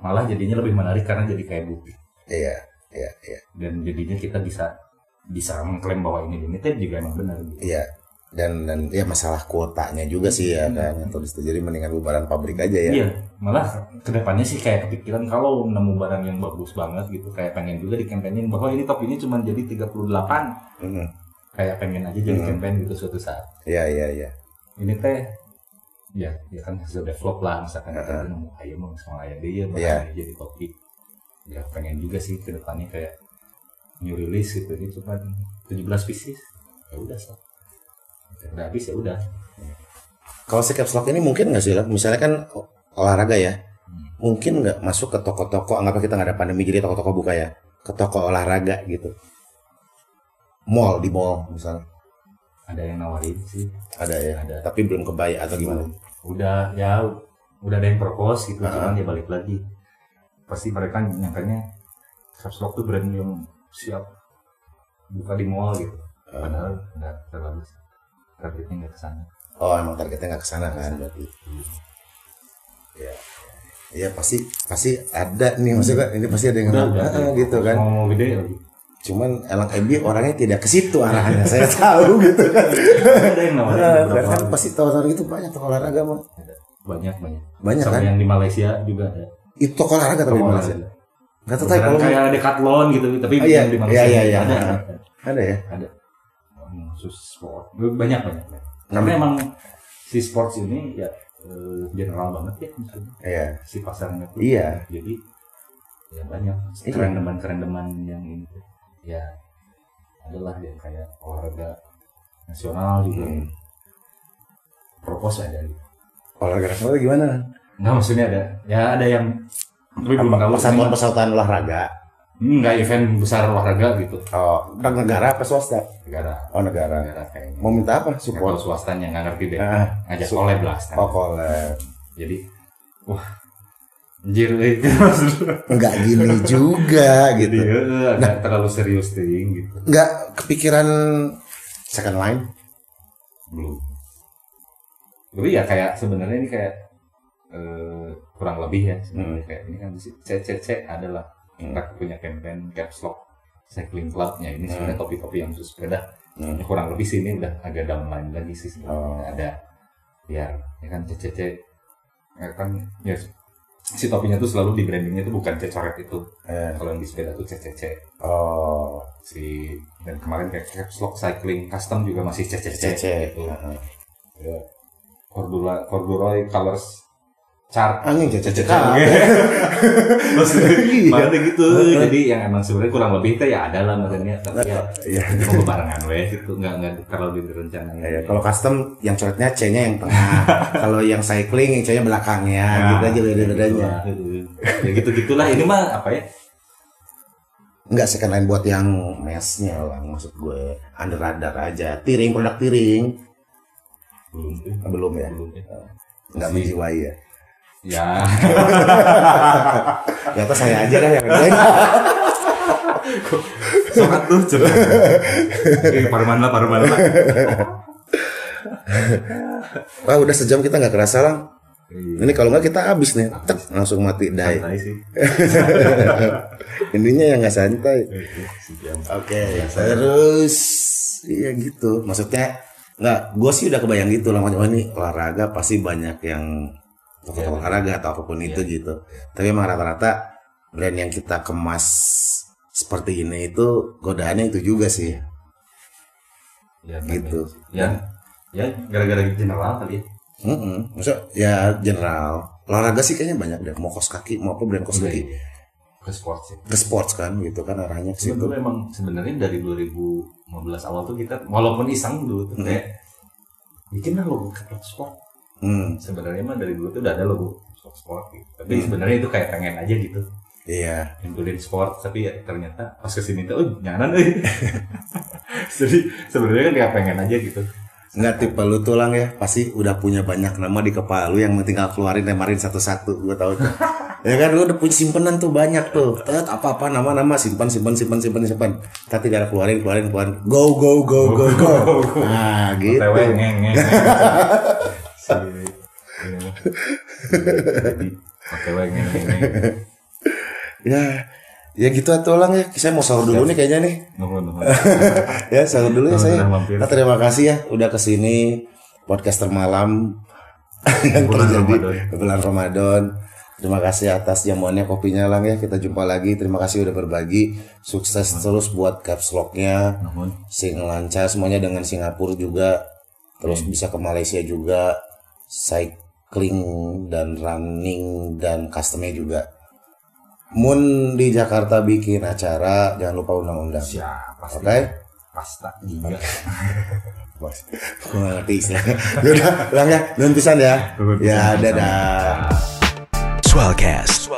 malah jadinya lebih menarik karena jadi kayak bukti Iya, iya, iya. dan jadinya kita bisa bisa mengklaim bahwa ini limited juga emang benar gitu. Iya. Dan dan ya masalah kuotanya juga sih ya kan atau bisa jadi mendingan bubaran pabrik aja ya. Iya, malah ke depannya sih kayak kepikiran kalau nemu barang yang bagus banget gitu, kayak pengen juga di campaignin bahwa ini top ini cuma jadi 38 Hmm. Kayak pengen aja jadi Hmm. campaign gitu suatu saat. Iya, iya, iya. Ini teh ya, ya kan hasil develop lah misalkan Heeh. kita nemu ayo mau sama ayah dia bakal jadi topi. Ya pengen juga sih ke depannya kayak new release gitu ini cuma 17 pieces. Ya udah so. Udah habis ya udah. Kalau si caps lock ini mungkin nggak sih lah? Misalnya kan ol- olahraga ya, Hmm. mungkin nggak masuk ke toko-toko. Anggap kita nggak ada pandemi jadi toko-toko buka ya, ke toko olahraga gitu. Mall di mall misalnya Ada yang nawarin sih. ada ya, Ada. tapi belum kebayang atau gimana? udah ya udah ada yang propose gitu Ah. cuman ya balik lagi pasti mereka nyangkanya caps lock tuh brand yang siap buka di mall gitu Ah. padahal nggak terlalu targetnya nggak ke sana Oh emang targetnya nggak ke sana kan berarti. Iya pasti pasti ada nih maksudnya ini pasti ada yang Udah, Ah, gitu kan. mau mau gede lagi Cuman Elang Ebi orangnya tidak ke situ arahannya. Saya *laughs* tahu gitu kan. ada yang nawarin beberapa kan pasti tahu-tahu gitu banyak toko olahraga mah. banyak banyak Banyak sama kan? yang di Malaysia juga ada Itu toko olahraga tapi di Malaysia. Enggak tahu kalau kayak Decathlon gitu tapi Oh, iya. yang di Malaysia Iya, iya, iya. ada, ada ada ya. ada Hmm, khusus sport banyak banyak karena emang si sports ini ya eh, general banget ya maksudnya Iya. si pasarnya tuh Iya. jadi ya banyak Iya. kerendeman kerendeman yang ini. Ya adalah yang kayak olahraga nasional juga Hmm. propose ada gitu. Olahraga nasional gimana? Enggak maksudnya ada ya ada yang tapi belum tahu Persatuan persatuan olahraga. enggak event besar olahraga gitu Oh, negara apa swasta? negara Oh negara. negara kayaknya Mau minta apa? Nggak Support. swastanya nggak ngerti deh Ah, ngajak collab lah oh collab. jadi wah anjir eh, *laughs* Enggak gini juga jadi gitu. eh, agak terlalu serius ting gitu Enggak kepikiran second line. belum tapi ya kayak sebenarnya ini kayak eh, kurang lebih ya sebenarnya kayak ini kan CCC adalah Hmm. mereka punya campaign caps lock cycling clubnya ini sebenarnya topi-topi yang khusus sepeda Hmm. Ya, kurang lebih sih ini udah agak downline lagi sih sebenarnya Oh. ada biar ya kan CCC ya kan ya si topinya tuh selalu di brandingnya tuh bukan C-coret itu Eh, kalau yang di sepeda tuh CCC oh, si dan kemarin kayak caps lock cycling custom juga masih CCC, CC. gitu. Heeh. ya Cordula Corduroy Colors Chart Angin CC. *laughs* maksudnya Iya. gitu jadi yang emang sebenarnya kurang lebih itu ya ada lah maksudnya tapi ya Iya. mau barengan weh gitu nggak nggak kalau direncanain Ya, kalau custom yang coretnya C-nya yang tengah. *laughs* kalau yang cycling yang C-nya belakangnya Nah, gitu aja beda-bedanya. ya gitu gitulah ini mah apa ya Enggak second line buat yang mesnya lah maksud gue under radar aja. Tiring produk tiring belum belum ya. belum ya. Enggak Masih. menjiwai ya. Ya *laughs* Ternyata saya aja dah yang ngerjain. *laughs* sokat tuh coba Oke, parman lah parman lah Wah *laughs* udah sejam kita nggak kerasa lang. Iya. Ini kalau nggak kita habis nih, Tek, langsung mati santai sih Intinya yang nggak santai. Sejam. Oke, terus iya gitu. Maksudnya nggak, gue sih udah kebayang gitu lah. Oh ini olahraga pasti banyak yang toko Iya, olahraga atau apa pun itu gitu. Tapi emang rata-rata brand yang kita kemas seperti ini itu godaannya itu juga sih. ya Gitu. ya ya gara-gara general kali ya Mm Maksudnya ya general olahraga sih kayaknya banyak deh. Mau kos kaki, mau apa brand kos kaki. Iya, ke sport sih Ke sports kan gitu kan arahnya ke situ. Dulu emang sebenarnya dari 2015 awal tuh kita walaupun iseng dulu tuh kayak bikin lah logo Capital Sport. Hmm, Sebenarnya emang dari dulu tuh udah ada logo sport sport gitu. Tapi sebenarnya itu kayak pengen aja gitu. Iya. nyempulin sport tapi ya ternyata pas ke sini tuh oh nyanan eh. *laughs* Jadi sebenarnya kan kayak pengen aja gitu. Nggak tipe lu tuh lang ya. Pasti udah punya banyak nama di kepala lu Yang tinggal keluarin lemarin satu-satu Gue tahu tuh. *laughs* Ya kan lu udah punya simpenan tuh banyak tuh. Tet apa-apa nama-nama simpan simpan simpan simpan simpan. Tapi tinggal keluarin keluarin keluarin. Go go go go go. Nah gitu. OTW ngeng ngeng. *laughs* Si ini mah. Jadi ngeng. ngeng. Ya Ya gitu atau lang ya Saya mau sahur dulu nih kayaknya nih Nuhun *laughs* nuhun. Ya sahur dulu ya saya. Nah, Terima kasih ya Udah ke sini Podcaster malam *laughs* Yang Bulan terjadi Ramadan. bulan Ramadan Terima kasih atas jamuannya kopinya lang ya Kita jumpa lagi Terima kasih udah berbagi Sukses terus buat caps locknya. Sing lancar semuanya dengan Singapura juga Terus bisa ke Malaysia juga Cycling dan running dan customnya juga Moon di Jakarta bikin acara Jangan lupa undang-undang Siapa Oke sih? Pasta juga. Bos, gak ngerti istilahnya. Udah, lang ya, pisan ya. Ya, dadah. Swellcast.